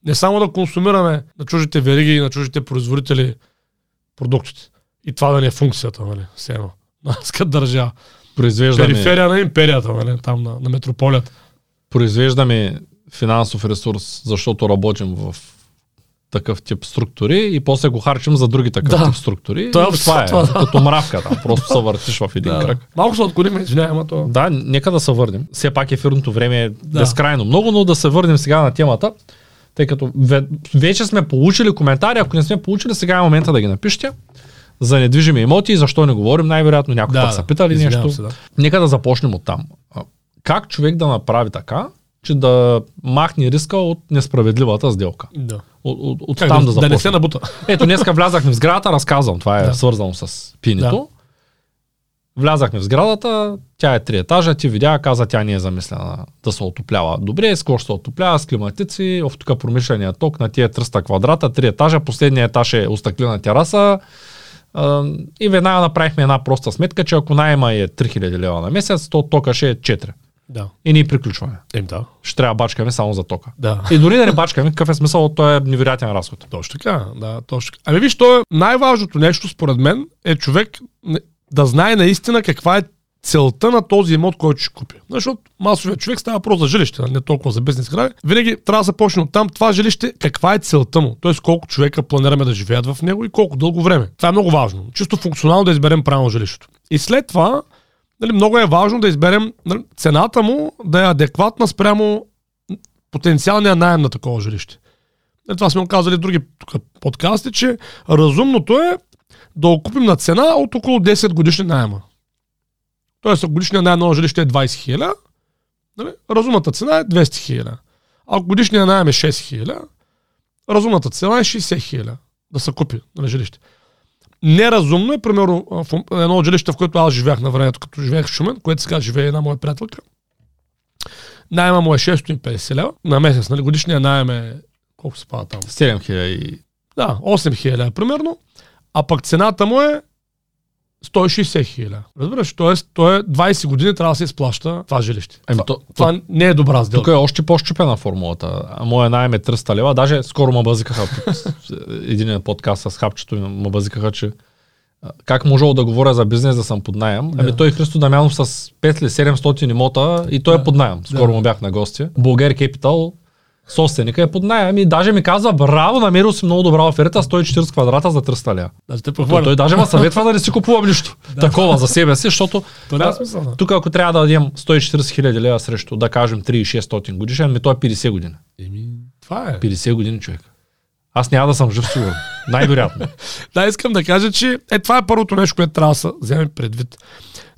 Speaker 2: Не само да консумираме на чуждите вериги и на чуждите производители продуктите. И това да не е функцията, нали? Все едно. На ска държава.
Speaker 1: Произвеждаме,
Speaker 2: Периферия на империята, нали? Там на, на метрополията.
Speaker 1: произвеждаме финансов ресурс, защото работим в такъв тип структури и после го харчим за други такъв
Speaker 2: Да.
Speaker 1: тип структури.
Speaker 2: То е
Speaker 1: И това е,
Speaker 2: това, да.
Speaker 1: като мравка там, просто се въртиш в един кръг.
Speaker 2: Малко се отклоним, извинявай, ама то...
Speaker 1: Да, нека да се върнем. Все пак ефирното време е
Speaker 2: Да.
Speaker 1: безкрайно много, но да се върнем сега на темата, тъй като ве- вече сме получили коментари, ако не сме получили, сега е момента да ги напишете за недвижими имоти и защо не говорим, най-вероятно някой
Speaker 2: Да,
Speaker 1: път
Speaker 2: да.
Speaker 1: са питали нещо.
Speaker 2: се, да.
Speaker 1: Нека да започнем от там. Как човек да направи така, че да махне риска от несправедливата сделка?
Speaker 2: Да.
Speaker 1: От, от, от
Speaker 2: Как
Speaker 1: там да,
Speaker 2: да, да не се набута.
Speaker 1: Ето, днеска влязахме в сградата, разказвам, това е
Speaker 2: Да.
Speaker 1: свързано с пинето.
Speaker 2: Да.
Speaker 1: Влязахме в сградата, тя е три етажа, ти видя, каза, тя не е замислена да се отоплява добре, с какво ще се отоплява, с климатици, в тук промишления ток на тия 300 квадрата, три етажа, последният етаж е остъклена тераса. И веднага направихме една проста сметка, че ако найема е 3000 лева на месец, то тока ще е 4.
Speaker 2: Да.
Speaker 1: И ние приключваме.
Speaker 2: Ем, да.
Speaker 1: Ще трябва бачкаме само за тока.
Speaker 2: Да.
Speaker 1: И дори да не бачкаме, какъв е смисъл, то е невероятен разход.
Speaker 2: Точно така, да, точно така. Ами виж, то е най-важното нещо, според мен, е човек да знае наистина каква е целта на този имот, който ще купи. Защото масовият човек става просто за жилище, не толкова за бизнес сгради. Винаги трябва да започне от там това жилище, каква е целта му. Т.е. колко човека планираме да живеят в него и колко дълго време. Това е много важно. Чисто функционално да изберем правилно жилището. И след това, нали, много е важно да изберем нали, цената му да е адекватна спрямо потенциалния найем на такова жилище. Е, това сме го казали в други тук подкасти, че разумното е да окупим на цена от около 10 годишни найема. Тоест, ако годишният найем на жилище е 20 хиляди, нали, разумната цена е 200 хиляди. Ако годишният найем е 6 хиляди, разумната цена е 60 хиляди да се купи на жилище. Неразумно е, примерно, в едно от жилище, в което аз живях на времето, като живеех в Шумен, което сега живее една моя приятелка. Найема му е 650 лева на месец, нали? Годишният найем е колко се пада там?
Speaker 1: 7000 и
Speaker 2: Да, 8000 примерно, а пък цената му е 160 хиляди. Разбираш, т.е. той е 20 години трябва да се изплаща това жилище.
Speaker 1: Еми,
Speaker 2: това,
Speaker 1: то-
Speaker 2: това не е добра
Speaker 1: Тук
Speaker 2: сделка.
Speaker 1: е още по-щупена формулата. Моя найем е 300 лева. Даже скоро ме бъзикаха <laughs> един подкаст с хапчето и ме бъзикаха, че как можел да говоря за бизнес да съм под найем. Ами
Speaker 2: Да.
Speaker 1: той Христо Дамянов с 5 или 700 имота и той
Speaker 2: Да.
Speaker 1: е под найем. Скоро
Speaker 2: Да.
Speaker 1: му бях на гости. Българ Capital собственика е под найем и даже ми казва, браво, намерил си много добра оферта, 140 квадрата за 300 лева.
Speaker 2: Да, те
Speaker 1: Той, той даже ме съветва да не си купувам нищо <laughs> такова за себе си, защото <laughs>
Speaker 2: То
Speaker 1: а,
Speaker 2: смисъл. Да.
Speaker 1: тук ако трябва да дадем 140 хиляди лева срещу, да кажем 3600 годишен, ми той е 50 години.
Speaker 2: Еми, това е.
Speaker 1: 50 години човек. Аз няма да съм жив сигурно. Най-вероятно. <laughs>
Speaker 2: Да, искам да кажа, че е, това е първото нещо, което трябва да се вземе предвид.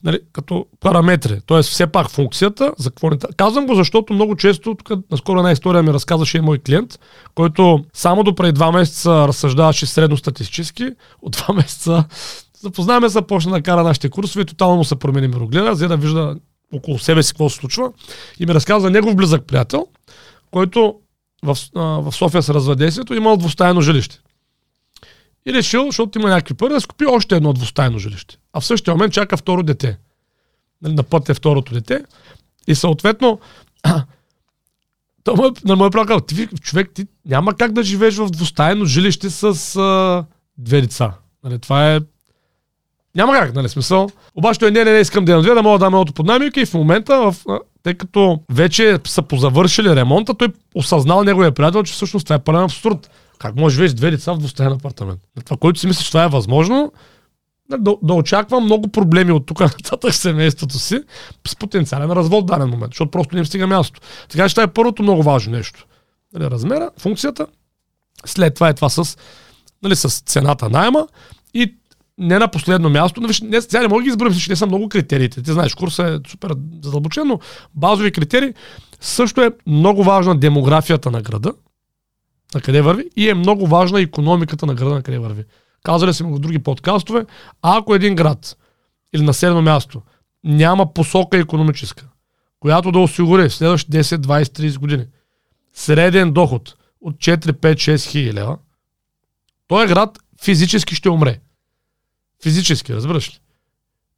Speaker 2: Нали, като параметри, т.е. все пак функцията, за какво не Казвам го, защото много често, тук наскоро една история ми разказваше и мой клиент, който само до преди два месеца разсъждаваше средностатистически, от два <laughs> месеца запознаваме се, почна да кара нашите курсове, тотално се промени мирогледа, за да вижда около себе си какво се случва. И ми разказа негов близък приятел, който в, а, в София се разведесието имал двустайно жилище. И решил, защото има някакви пари, да си купи още едно двустайно жилище. А в същия момент чака второ дете. Нали, на път е второто дете. И съответно, <clears throat> е, на моя приятел, ти, човек, ти няма как да живееш в двустайно жилище с а, две деца. Нали, това е няма как, нали, смисъл. Обаче той не, не, не искам да имам две, да мога да дам едното под и в момента, в, тъй като вече са позавършили ремонта, той осъзнал неговия приятел, че всъщност това е пълен абсурд. Как може живееш две деца в двустаен апартамент? Това, който си мисли, че това е възможно, да, да, да очаква много проблеми от тук <laughs> нататък семейството си с потенциален развод в даден момент, защото просто не им стига място. Така че това е първото много важно нещо. Нали, размера, функцията, след това е това с, нали, с цената найема и не на последно място. Виж, не, сега не мога да ги изброим, защото не са много критериите. Ти знаеш, курсът е супер задълбочен, но базови критерии също е много важна демографията на града, на къде върви, и е много важна економиката на града, на къде върви. Казали сме го в други подкастове, ако един град или населено място няма посока економическа, която да осигури в следващите 10, 20, 30 години среден доход от 4, 5, 6 хиляди лева, този град физически ще умре. Физически, разбираш ли?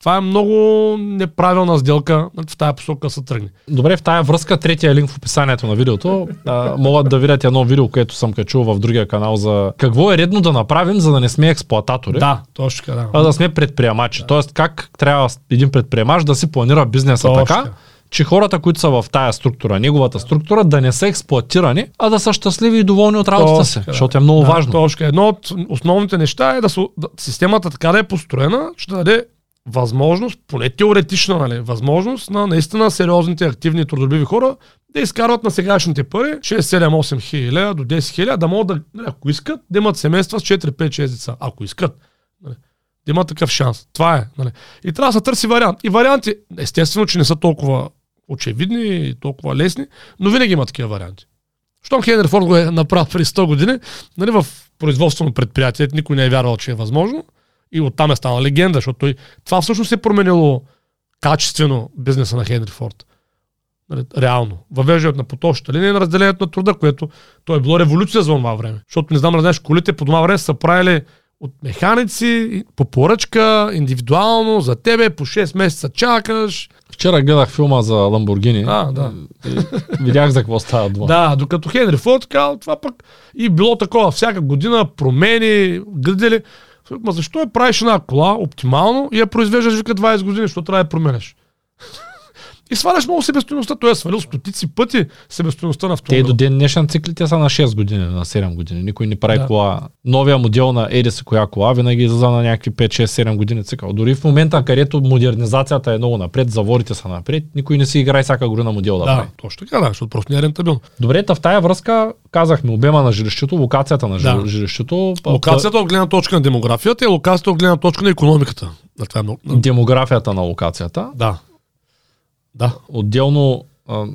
Speaker 2: Това е много неправилна сделка в тази посока да се тръгне.
Speaker 1: Добре, в тая връзка, третия линк в описанието на видеото, а, могат да видят едно видео, което съм качил в другия канал за какво е редно да направим, за да не сме експлоататори,
Speaker 2: Да, точно така.
Speaker 1: а
Speaker 2: Да.
Speaker 1: да сме предприемачи. Тоест, как трябва един предприемач да си планира бизнеса
Speaker 2: Точно
Speaker 1: така. Че хората, които са в тая структура, неговата структура, да не са експлоатирани, а да са щастливи и доволни от работата
Speaker 2: Точно
Speaker 1: си,
Speaker 2: да.
Speaker 1: защото е много
Speaker 2: да,
Speaker 1: важно.
Speaker 2: Точно. така. Едно от основните неща е да, се, да системата така да е построена, да даде възможност, поне теоретична, нали, възможност на наистина сериозните, активни, трудолюбиви хора да изкарват на сегашните пари 6, 7, 8 хиляди до 10 хиляди, да могат да, нали, ако искат, да имат семейства с 4, 5, 6 деца. Ако искат. Нали, да имат такъв шанс. Това е. Нали. И трябва да се търси вариант. И варианти, естествено, че не са толкова очевидни и толкова лесни, но винаги има такива варианти. Щом Хенри Форд го е направил преди 100 години, нали, в производствено предприятие, никой не е вярвал, че е възможно. И оттам е станала легенда, защото той, това всъщност е променило качествено бизнеса на Хенри Форд. Нали, реално. Въвеждането на поточната линия на разделението на труда, което то е било революция за това време. Защото не знам да знаеш, колите по това време са правили от механици, по поръчка, индивидуално, за тебе, по 6 месеца чакаш.
Speaker 1: Вчера гледах филма за Ламборгини.
Speaker 2: А, да.
Speaker 1: Видях за какво става дума.
Speaker 2: Да, докато Хенри Форд казал това пък и било такова всяка година, промени, гъдели. Ма защо я правиш една кола оптимално и я произвеждаш вика 20 години, защото трябва да я променеш? И сваляш много себестоеността. Той е свалил стотици пъти себестоеността на
Speaker 1: Те
Speaker 2: автомобила.
Speaker 1: до ден днешен циклите са на 6 години, на 7 години. Никой не прави
Speaker 2: Да.
Speaker 1: кола. Новия модел на еди си коя кола винаги излиза на някакви 5, 6, 7 години цикъл. Дори в момента, където модернизацията е много напред, заводите са напред, никой не си играе всяка година модел да,
Speaker 2: Да,
Speaker 1: прави.
Speaker 2: точно така, да, защото просто не е рентабилно.
Speaker 1: Добре, та в тая връзка казахме обема на жилището, локацията на
Speaker 2: Да.
Speaker 1: жилището,
Speaker 2: Локацията от гледна точка на демографията и локацията от гледна точка на економиката. Да, това е много...
Speaker 1: демографията на локацията.
Speaker 2: Да. Да.
Speaker 1: Отделно, а,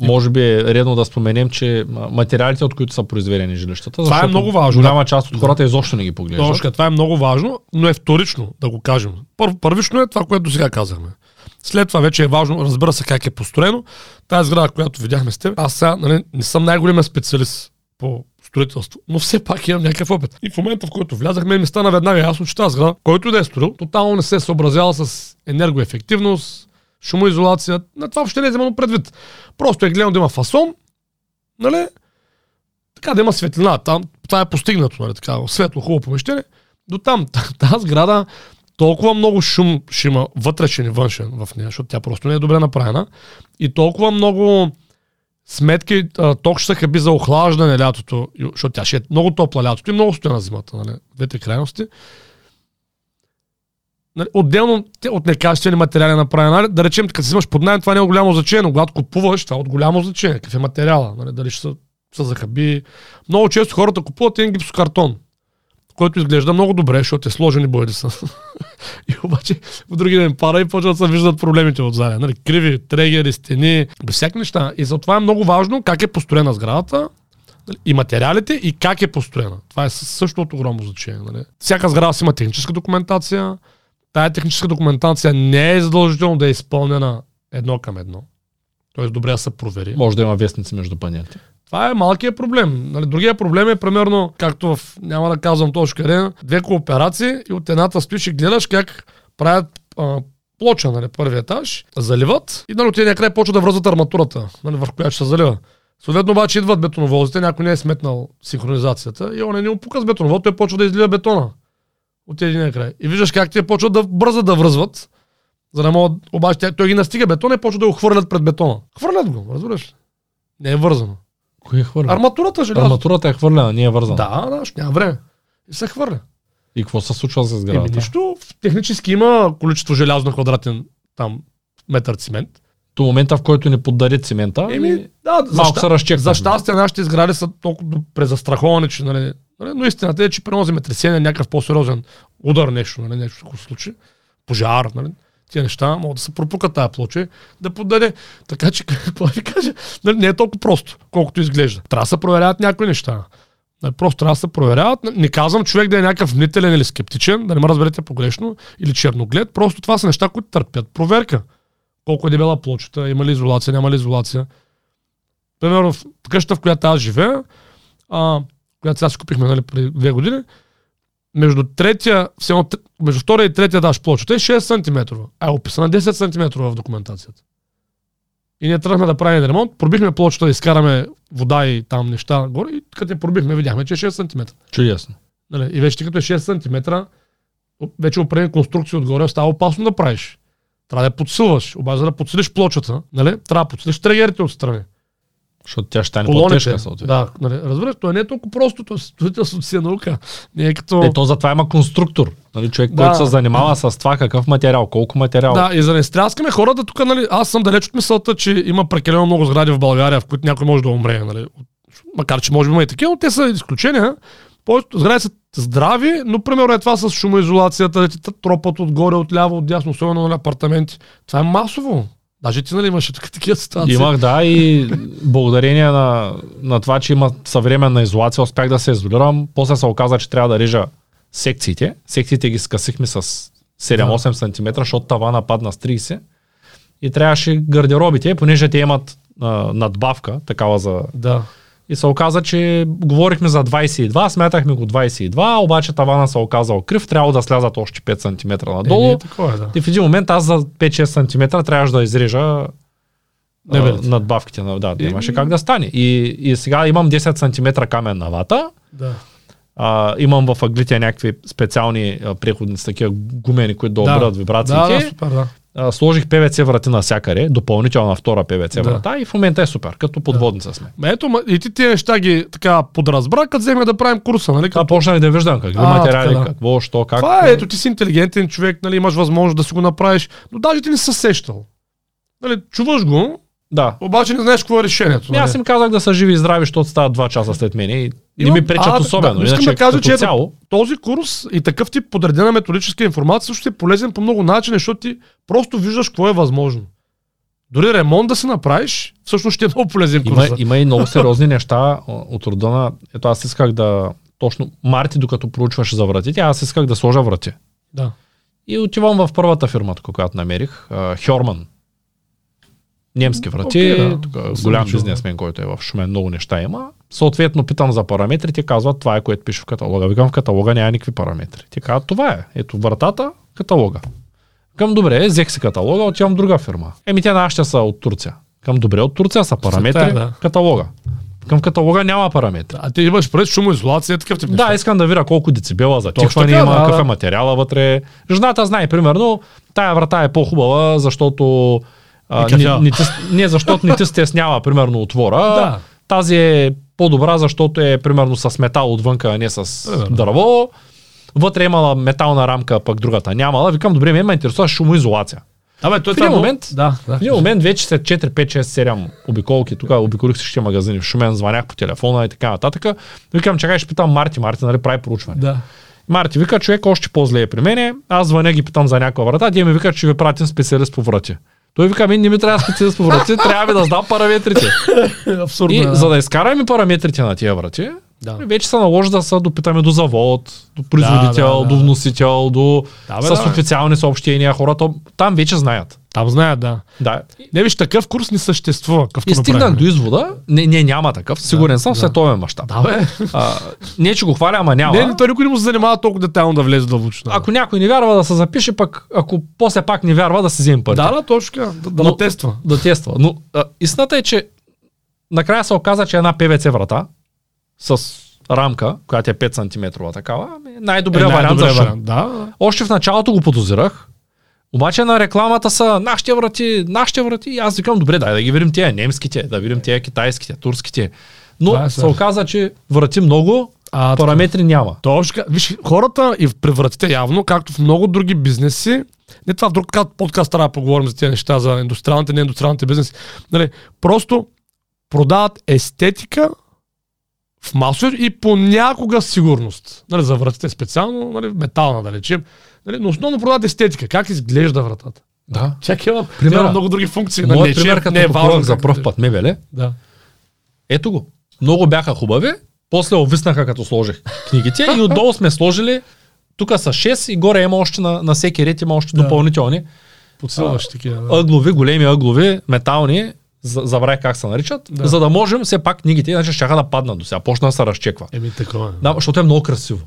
Speaker 1: може би е редно да споменем, че материалите, от които са произведени жилищата,
Speaker 2: Това е много важно,
Speaker 1: Голяма част от хората изобщо не ги поглеждат.
Speaker 2: Точка, това е много важно, но е вторично, да го кажем. Пър, първично е това, което до сега казахме. След това вече е важно, разбира се как е построено. Тази сграда, която видяхме с теб, аз сега нали, не съм най-големия специалист по строителство. Но все пак имам някакъв опит. И в момента, в който влязахме, ми стана веднага ясно, че тази сграда, който да е строил, тотално не се е съобразял с енергоефективност, шумоизолация. На това въобще не е вземано предвид. Просто е гледано да има фасон, нали? Така да има светлина. Там, това е постигнато, нали? Така, светло, хубаво помещение. До там, <laughs> тази сграда, толкова много шум ще има вътрешен и външен в нея, защото тя просто не е добре направена. И толкова много сметки, ток ще хаби за охлаждане лятото, защото тя ще е много топла лятото и много стоя на зимата, нали? двете крайности. Нали, отделно от некачествени материали направена, нали? да речем, като си имаш под найем, това не е голямо значение, но когато купуваш, това е от голямо значение. Какъв е материала, нали? дали ще са, са захаби. Много често хората купуват един гипсокартон който изглежда много добре, защото е сложени бояди са. <laughs> и обаче в други ден пара и почват да се виждат проблемите от заедно. Нали, криви, трегери, стени, без всяки неща. И затова е много важно как е построена сградата, нали, и материалите, и как е построена. Това е също от огромно значение. Нали. Всяка сграда си има техническа документация. Тая техническа документация не е задължително да е изпълнена едно към едно. Тоест добре да се провери.
Speaker 1: Може да има вестници между панелите.
Speaker 2: Това е малкият проблем. Нали, другия проблем е примерно, както в, няма да казвам точно къде, две кооперации и от едната стоиш и гледаш как правят а, плоча, нали, първи етаж, заливат и нали, от един край почва да връзват арматурата, нали, върху която ще се залива. Съответно обаче идват бетоновозите, някой не е сметнал синхронизацията и он не опука с бетоновод, той почва да излива бетона от един край. И виждаш как те почват да бързат да връзват, за да могат, обаче той ги настига бетона и почва да го хвърлят пред бетона. Хвърлят го, разбираш ли? Не е вързано.
Speaker 1: Кой е хвърля?
Speaker 2: Арматурата желязо.
Speaker 1: Арматурата е хвърлена, не е вързана.
Speaker 2: Да, да, ще няма време. И се хвърля.
Speaker 1: И какво се случва с сградата?
Speaker 2: Еми нищо, технически има количество желязо на квадратен там метър цимент.
Speaker 1: До момента, в който ни поддаде цимента,
Speaker 2: Еми, да, за,
Speaker 1: малко се разчекнахме.
Speaker 2: за щастие нашите сгради са толкова презастраховани, че нали, но истината е, че при земетресение, някакъв по-сериозен удар, нещо, нали, нещо се случи, пожар, нали, тия неща могат да се пропукат тази плоча, да подаде. Така че, <laughs> какво ви кажа, нали, не е толкова просто, колкото изглежда. Трябва да се проверяват някои неща. Нали, просто трябва да се проверяват. Не казвам човек да е някакъв мнителен или скептичен, да не ме разберете погрешно, или черноглед. Просто това са неща, които търпят проверка. Колко е дебела плочата, има ли изолация, няма ли изолация. Примерно в къщата, в която аз живея, а, която сега си купихме нали, преди две години, между третия, все между втория и третия даш плочата е 6 см. А е описана 10 см в документацията. И ние тръгнахме да правим ремонт, пробихме плочата изкараме вода и там неща горе и като я пробихме, видяхме, че е 6 см.
Speaker 1: Чудесно.
Speaker 2: Нали? И вече като е 6 см, вече определени конструкции отгоре става опасно да правиш. Трябва да я подсилваш. Обаче да подсилиш плочата, нали? трябва да подсилиш трегерите отстрани.
Speaker 1: Защото тя ще стане по-тежка,
Speaker 2: Да, нали, разбираш, не е толкова просто, то строителството си е наука. Не е като...
Speaker 1: Е, то затова има конструктор. Нали, човек, да. който се занимава с това какъв материал, колко материал.
Speaker 2: Да, и за не стряскаме хората тук, нали, аз съм далеч от мисълта, че има прекалено много сгради в България, в които някой може да умре. Нали. Макар, че може би има и такива, но те са изключения. Повечето сгради са здрави, но примерно е това с шумоизолацията, да ти тропат отгоре, отляво, отдясно, особено на апартаменти. Това е масово. Даже ти нали имаше такива ситуации?
Speaker 1: Имах, да, и благодарение на, на това, че има съвременна изолация, успях да се изолирам. После се оказа, че трябва да режа секциите. Секциите ги скъсихме с 7-8 да. см, защото тавана падна с 30. И трябваше гардеробите, понеже те имат а, надбавка, такава за
Speaker 2: да.
Speaker 1: И се оказа, че говорихме за 22, смятахме го 22, обаче тавана се оказал крив, трябва да слязат още 5 см надолу. Е,
Speaker 2: такова е, да.
Speaker 1: И в един момент аз за 5-6 см трябваше да изрежа а, надбавките. На, да, нямаше как да стане. И, и сега имам 10 см каменна вата.
Speaker 2: Да.
Speaker 1: А, имам в аглите някакви специални а, преходници, такива гумени, които да обрат вибрациите.
Speaker 2: Да, да, супер, да
Speaker 1: а, сложих ПВЦ врати на всякъде, допълнителна втора ПВЦ да. врата и в момента е супер, като подводница да. сме.
Speaker 2: Ме ето, и ти тези неща ги така подразбра, като вземе да правим курса, нали?
Speaker 1: Като... почнах да виждам какви а, материали, така, да. какво, що, как.
Speaker 2: Това е, ето ти си интелигентен човек, нали, имаш възможност да си го направиш, но даже ти не се сещал. Нали, чуваш го,
Speaker 1: да.
Speaker 2: Обаче не знаеш какво е решението.
Speaker 1: Ами нали? Аз им казах да са живи и здрави, защото стават два часа след мен и не ми пречат а, особено.
Speaker 2: Да, искам да кажа, че цяло... този курс и такъв тип подредена методическа информация също е полезен по много начини, защото ти просто виждаш какво е възможно. Дори ремонт да си направиш, всъщност ще е много полезен
Speaker 1: курс. Има, има и много сериозни неща от рода на... Ето аз исках да... Точно Марти, докато проучваше за вратите, аз исках да сложа врати.
Speaker 2: Да.
Speaker 1: И отивам в първата фирма, която намерих, Хьорман немски врати, okay, да. тук, голям бизнесмен, който е в Шумен, много неща има. Съответно питам за параметри, те казват това е което пише в каталога. Викам в каталога няма никакви параметри. Те казват това е. Ето вратата, каталога. Към добре, взех си каталога, отивам друга фирма. Еми те нашите са от Турция. Към добре, от Турция са параметри,
Speaker 2: Света е, да.
Speaker 1: каталога. Към каталога няма параметри.
Speaker 2: А ти имаш пред шумоизолация, такъв тип
Speaker 1: Да, искам да видя колко децибела за тихване има,
Speaker 2: да,
Speaker 1: какъв е материала вътре. Жената знае, примерно, тая врата е по-хубава, защото а, не, не, не, защото не ти стеснява, примерно, отвора.
Speaker 2: Да.
Speaker 1: Тази е по-добра, защото е, примерно, с метал отвънка, а не с
Speaker 2: Примерно.
Speaker 1: дърво. Вътре е имала метална рамка, пък другата нямала. Викам, добре, ме ме интересува шумоизолация.
Speaker 2: Абе, той
Speaker 1: В един момент-
Speaker 2: Да, да.
Speaker 1: В един момент вече след 4, 5, 6, 7 обиколки, тук обиколих всички магазини в Шумен, звънях по телефона и така нататък. Викам, чакай, ще питам Марти, Марти, нали прави проучване.
Speaker 2: Да.
Speaker 1: Марти вика, човек още по-зле е при мене. Аз звъня ги питам за някаква врата. Те ми вика, че ви пратим специалист по врати. Той вика, ми не ми трябва специалист по врати, трябва ми да знам параметрите. <laughs>
Speaker 2: Абсурдно.
Speaker 1: И
Speaker 2: да.
Speaker 1: за да изкараме параметрите на тия врати,
Speaker 2: Да.
Speaker 1: вече се наложи да се допитаме до завод, до производител,
Speaker 2: да, да.
Speaker 1: до вносител, до
Speaker 2: Да, бе,
Speaker 1: с
Speaker 2: да,
Speaker 1: официални съобщения. Хората там вече знаят.
Speaker 2: Там знаят, да.
Speaker 1: Да.
Speaker 2: Не виж, такъв курс не съществува.
Speaker 1: И стигнах до извода, не, не няма такъв, сигурен съм, в
Speaker 2: да.
Speaker 1: световен мащаб.
Speaker 2: Да, бе.
Speaker 1: А, не, че го хваля, ама няма.
Speaker 2: Не, той никой не му се занимава толкова детайлно да влезе дълбочина.
Speaker 1: Ако някой не вярва да се запише, пък ако после пак не вярва да се вземе парите.
Speaker 2: Да, да, точно. Да, да
Speaker 1: Но-
Speaker 2: натества.
Speaker 1: да тества. Но а, истината е, че накрая се оказа, че една ПВЦ врата с рамка, която е 5 см такава, ами е най-добрият
Speaker 2: Е,
Speaker 1: вариант шум.
Speaker 2: вариант. Да, да.
Speaker 1: Още в началото го подозирах, обаче на рекламата са нашите врати, нашите врати. И аз викам, добре, дай да ги видим тия немските, да видим тия китайските, турските. Но
Speaker 2: е
Speaker 1: се оказа, че врати много,
Speaker 2: А,
Speaker 1: параметри няма.
Speaker 2: Точно. Виж, хората и в превратите явно, както в много други бизнеси, не това в друг подкаст трябва да поговорим за тези неща, за индустриалните, неиндустриалните бизнеси. Нали, просто продават естетика в масов и понякога сигурност. Нали, за вратите специално, нали, метална да речем. Нали, но основно продават естетика. Как изглежда вратата?
Speaker 1: Да.
Speaker 2: Чакай, има,
Speaker 1: Примера.
Speaker 2: има много други функции. нали,
Speaker 1: Моят
Speaker 2: че
Speaker 1: пример, като
Speaker 2: не е важно
Speaker 1: за
Speaker 2: изглежда.
Speaker 1: път мебеле,
Speaker 2: Да.
Speaker 1: ето го. Много бяха хубави, после овиснаха като сложих книгите и отдолу сме сложили, тук са 6 и горе има още на, на всеки ред има още
Speaker 2: Да.
Speaker 1: допълнителни
Speaker 2: Подсилваш такива. Да.
Speaker 1: ъглови, големи ъглови, метални, за- забравих как се наричат,
Speaker 2: Да.
Speaker 1: за да можем все пак книгите, иначе ще да паднат до сега, почна да се разчеква.
Speaker 2: Еми такова. е.
Speaker 1: Да, защото е много красиво.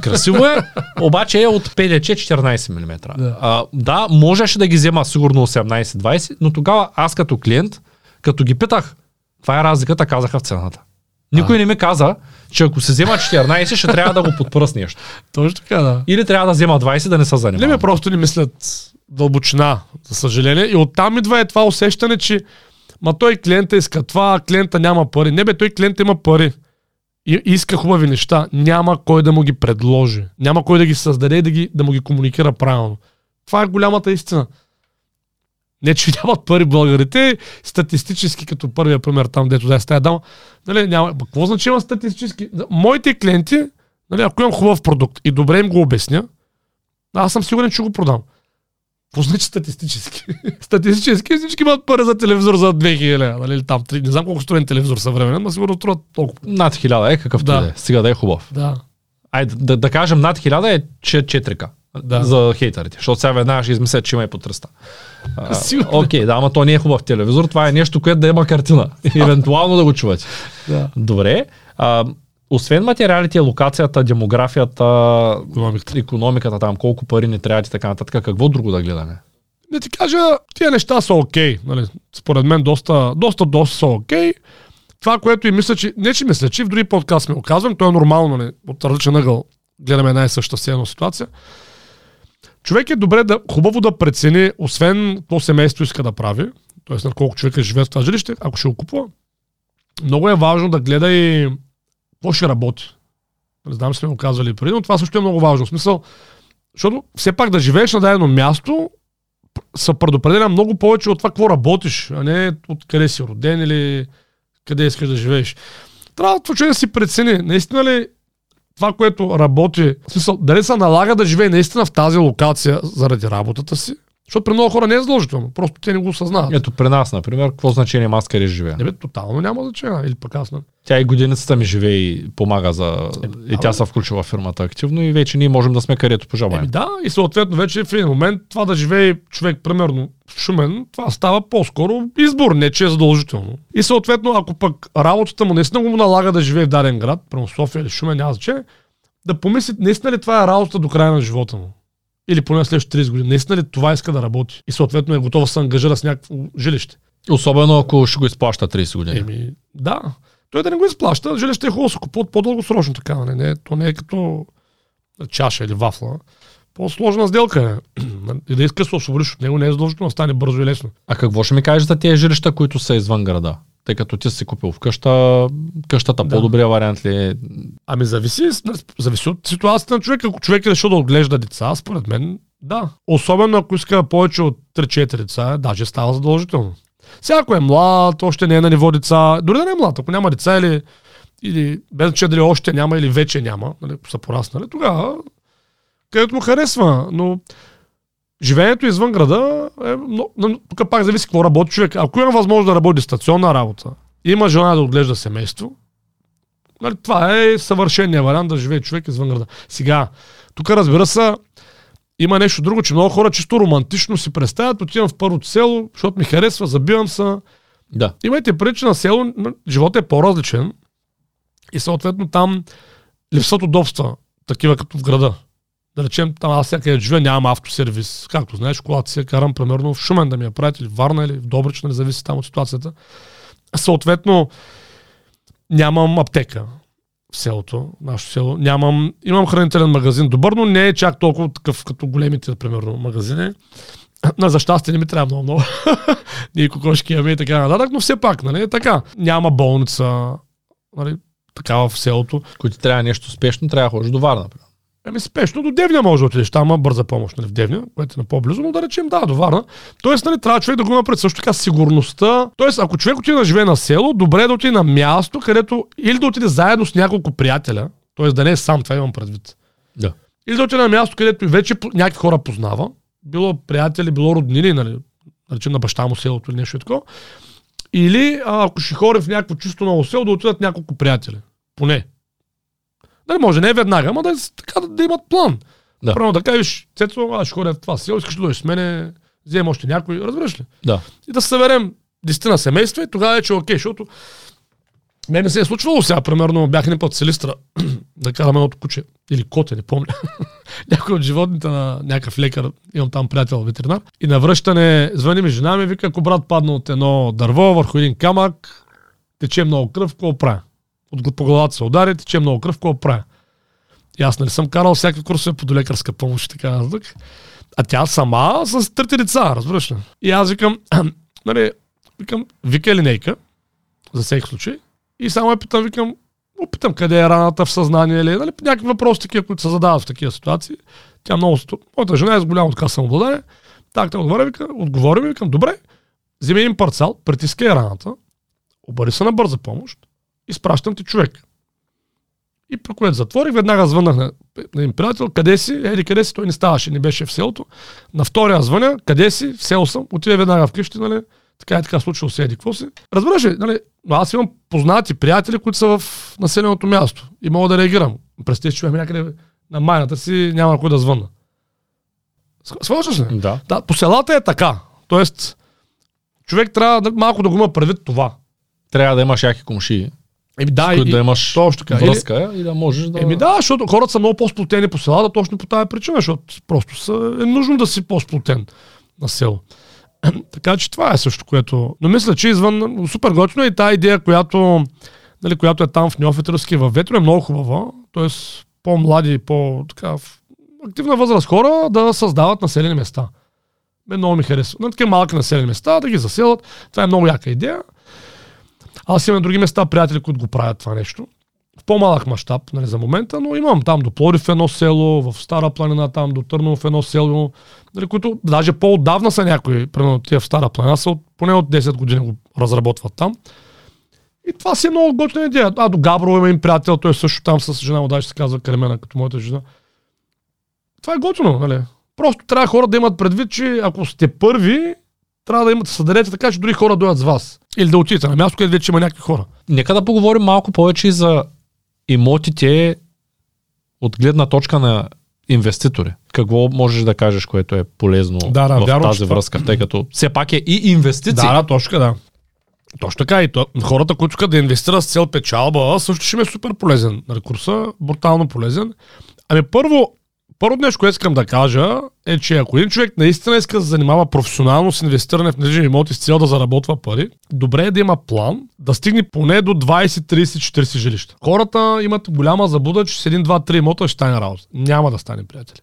Speaker 1: Красиво е, обаче е от PDC 14 мм.
Speaker 2: Да.
Speaker 1: А, да, можеше да ги взема сигурно 18-20, но тогава аз като клиент, като ги питах, това е разликата, казаха в цената. Никой не ми каза, че ако се взема 14, ще трябва да го подпра с нещо.
Speaker 2: Точно така, да.
Speaker 1: Или трябва да взема 20 да не се
Speaker 2: Не
Speaker 1: занимава.
Speaker 2: ме просто не мислят дълбочина, за съжаление. И оттам идва е това усещане, че ма той клиента иска това, клиента няма пари. Не бе, той клиента има пари. И иска хубави неща. Няма кой да му ги предложи. Няма кой да ги създаде и да, ги, да му ги комуникира правилно. Това е голямата истина. Не, че <laughs> нямат пари българите, статистически, като първия пример там, дето да е с тая дама, нали, няма, ма какво значи има статистически? Моите клиенти, нали, ако имам хубав продукт и добре им го обясня, аз съм сигурен, че го продам. Какво значи статистически? <laughs> статистически всички имат пари за телевизор за 2000 лева, нали, там 3, не знам колко струва телевизор съвременен, но сигурно струва толкова.
Speaker 1: Над 1000 е какъвто
Speaker 2: Да.
Speaker 1: е. Стига да е хубав.
Speaker 2: Да.
Speaker 1: Айде, да, да кажем над 1000 е че- 4К.
Speaker 2: Да.
Speaker 1: За хейтерите. Защото сега веднага ще измислят, че има и по 300. А,
Speaker 2: Сигурно.
Speaker 1: Окей, да, ама то не е хубав телевизор. Това е нещо, което да има картина. Евентуално да го чувате.
Speaker 2: да.
Speaker 1: Добре. А, освен материалите, локацията, демографията,
Speaker 2: Икономиката.
Speaker 1: економиката там, колко пари ни трябват и така нататък, какво друго да гледаме?
Speaker 2: Да ти кажа, тия неща са окей. Нали? Според мен доста, доста, доста са окей. Това, което и мисля, че... Не, че мисля, че в други подкаст ми го казвам, то е нормално, нали? от различен ъгъл гледаме една и съща сцена ситуация. Човек е добре да, хубаво да прецени, освен какво семейство иска да прави, т.е. на колко човека живеят в това жилище, ако ще го купува, много е важно да гледа и какво ще работи. Не знам, сме го казвали преди, но това също е много важно. В смисъл, защото все пак да живееш на дадено място, се предопределя много повече от това какво работиш, а не от къде си роден или къде искаш да живееш. Трябва това човек да си прецени, наистина ли това, което работи, в смисъл, дали се налага да живее наистина в тази локация заради работата си, Защото при много хора не е задължително. Просто те не го осъзнават.
Speaker 1: Ето при нас, например, какво значение аз къде живея?
Speaker 2: Не бе, тотално няма значение. Или пък аз не.
Speaker 1: Тя и годиницата ми живее и помага за... И тя се включва в фирмата активно и вече ние можем да сме където
Speaker 2: Еми
Speaker 1: пожелаем.
Speaker 2: да, и съответно вече в един момент това да живее човек, примерно в Шумен, това става по-скоро избор, не че е задължително. И съответно, ако пък работата му наистина го налага да живее в даден град, примерно София или Шумен, няма значение, да помисли, наистина ли това е работа до края на живота му. Или поне следващите 30 години. Наистина ли това иска да работи? И съответно е готов да се ангажира с някакво жилище.
Speaker 1: Особено ако ще го изплаща 30 години.
Speaker 2: Еми, да. Той да не го изплаща, жилище е хубаво се купуват по-дългосрочно така. Не, не, то не е като чаша или вафла. По-сложна сделка е. <clears throat> И да искаш да се освободиш от него, не е задължително да стане бързо и лесно.
Speaker 1: А какво ще ми кажеш за тези жилища, които са извън града? Тъй като ти си купил в къща, къщата
Speaker 2: Да.
Speaker 1: по-добрия вариант ли е?
Speaker 2: Ами зависи, зависи от ситуацията на човека. Ако човек е решил да отглежда деца, според мен, да. Особено ако иска повече от 3-4 деца, даже става задължително. Сега ако е млад, още не е на ниво деца, дори да не е млад, ако няма деца или, или без значение дали още няма или вече няма, нали, са пораснали, тогава където му харесва. Но живеенето извън града е много, но тук пак зависи какво работи човек. Ако има възможност да работи дистанционна работа, има жена да отглежда семейство, Нали, това е съвършения вариант да живее човек извън града. Сега, тук разбира се, има нещо друго, че много хора чисто романтично си представят, отивам в първото село, защото ми харесва, забивам се.
Speaker 1: Да.
Speaker 2: Имайте че на село животът е по-различен и съответно там липсват удобства, такива като в града. Да речем, там аз всяка живея, нямам автосервис. Както знаеш, колата си я карам примерно в Шумен да ми я правят или в Варна или в Добрич, не зависи там от ситуацията. Съответно, нямам аптека в селото, нашето село. Нямам, имам хранителен магазин добър, но не е чак толкова такъв като големите, примерно, магазини. На за щастие не ми трябва много много. <laughs> Ние кокошки имаме и така нататък, но все пак, нали, е така. Няма болница, нали, такава в селото.
Speaker 1: Ти трябва нещо спешно, трябва да ходиш до Варна. например.
Speaker 2: Еми спешно до Девня може да отидеш. Там има бърза помощ нали, в Девня, което е на по-близо, но да речем да, до Варна. Тоест, нали, трябва човек да го има пред също така сигурността. Тоест, ако човек отиде да живее на село, добре е да отиде на място, където или да отиде заедно с няколко приятеля, т.е. да не е сам, това имам предвид.
Speaker 1: Да.
Speaker 2: Или да отиде на място, където вече някакви хора познава, било приятели, било роднини, нали, речем на баща му селото или нещо такова. Или ако ще хори в някакво чисто ново село, да отидат няколко приятели. Поне. Дали може, не веднага, ама да, е така, да, да имат план.
Speaker 1: Да.
Speaker 2: Правилно да кажеш, Цецо, аз ще ходя в това село, искаш да дойдеш с мене, вземем още някой, разбираш ли?
Speaker 1: Да.
Speaker 2: И да съберем десетина семейства и тогава вече е окей, защото мен не се е случвало сега, примерно бях един път в Силистра <clears throat> да карам едното куче или коте, не помня. <laughs> Някой от животните на някакъв лекар, имам там приятел ветеринар. И на връщане звъни ми жена ми, вика, ако брат падна от едно дърво върху един камък, тече много кръв, какво правя? От по главата се удари, тече много кръв, какво правя? И аз нали съм карал всякакви курсове по лекарска помощ и така нататък. А тя сама с трети деца, разбираш ли? И аз викам, <clears throat> нали, викам, вика линейка, за всеки случай. И само я питам, викам, опитам къде е раната в съзнание или нали, някакви въпроси такива, които се задават в такива ситуации. Тя много... Моята жена е с голямо така самообладание. Так, тя отговаря, вика, отговори ми, викам, добре, вземи един парцал, притискай раната, обади се на бърза помощ, изпращам ти човек. И при което затворих, веднага звъннах на, на един приятел, къде си, еди къде си, той не ставаше, не беше в селото. На втория звъня, къде си, в село съм, отиде веднага вкъщи, нали, така е така случило се, еди какво си. Разбираш ли, нали, но аз имам познати приятели, които са в населеното място и мога да реагирам. Представи, че някъде на майната си няма кой да звънна. Свършваш ли?
Speaker 1: Да.
Speaker 2: Да, по селата е така. Тоест, човек трябва да, малко да го има предвид това.
Speaker 1: Трябва да имаш яки комши,
Speaker 2: Еми да,
Speaker 1: които да имаш
Speaker 2: точно така.
Speaker 1: връзка и да можеш да...
Speaker 2: Еми да, защото хората са много по-сплотени по селата точно по тази причина, защото просто са, е нужно да си по-сплотен на село. <clears throat> така че това е също, което... Но мисля, че извън супер готино е и тази идея, която, нали, която е там в Неофитърски във Ветро е много хубава. Тоест по-млади, по така, в активна възраст хора да създават населени места. Мен много ми харесва. На такива малки населени места да ги заселят. Това е много яка идея. Аз имам други места приятели, които го правят това нещо в по-малък мащаб нали, за момента, но имам там до Плодив едно село, в Стара планина, там до Търново едно село, нали, които даже по-отдавна са някои, примерно тия в Стара планина, са от, поне от 10 години го разработват там. И това си е много готина идея. А до Габрово има им приятел, той също там с жена му, даже се казва Кремена, като моята жена. Това е готино, нали? Просто трябва хора да имат предвид, че ако сте първи, трябва да имате съдадете така, че дори хора дойдат с вас. Или да отидете на място, където вече има някакви хора.
Speaker 1: Нека да поговорим малко повече и за имотите от гледна точка на инвеститори. Какво можеш да кажеш, което е полезно
Speaker 2: Да, да,
Speaker 1: в
Speaker 2: вярвам,
Speaker 1: тази връзка, тъй като все пак е и инвестиции.
Speaker 2: Да, да, точно да. Точно така и то, хората, които искат да инвестират с цел печалба, също ще ми е супер полезен. Нали, курса брутално полезен. Ами първо, първо нещо, което искам да кажа е, че ако един човек наистина иска да се занимава професионално с инвестиране в недвижими имоти с цел да заработва пари, добре е да има план да стигне поне до 20, 30, 40 жилища. Хората имат голяма забуда, че с 1, 2, 3 имота ще стане работа. Няма да стане, приятели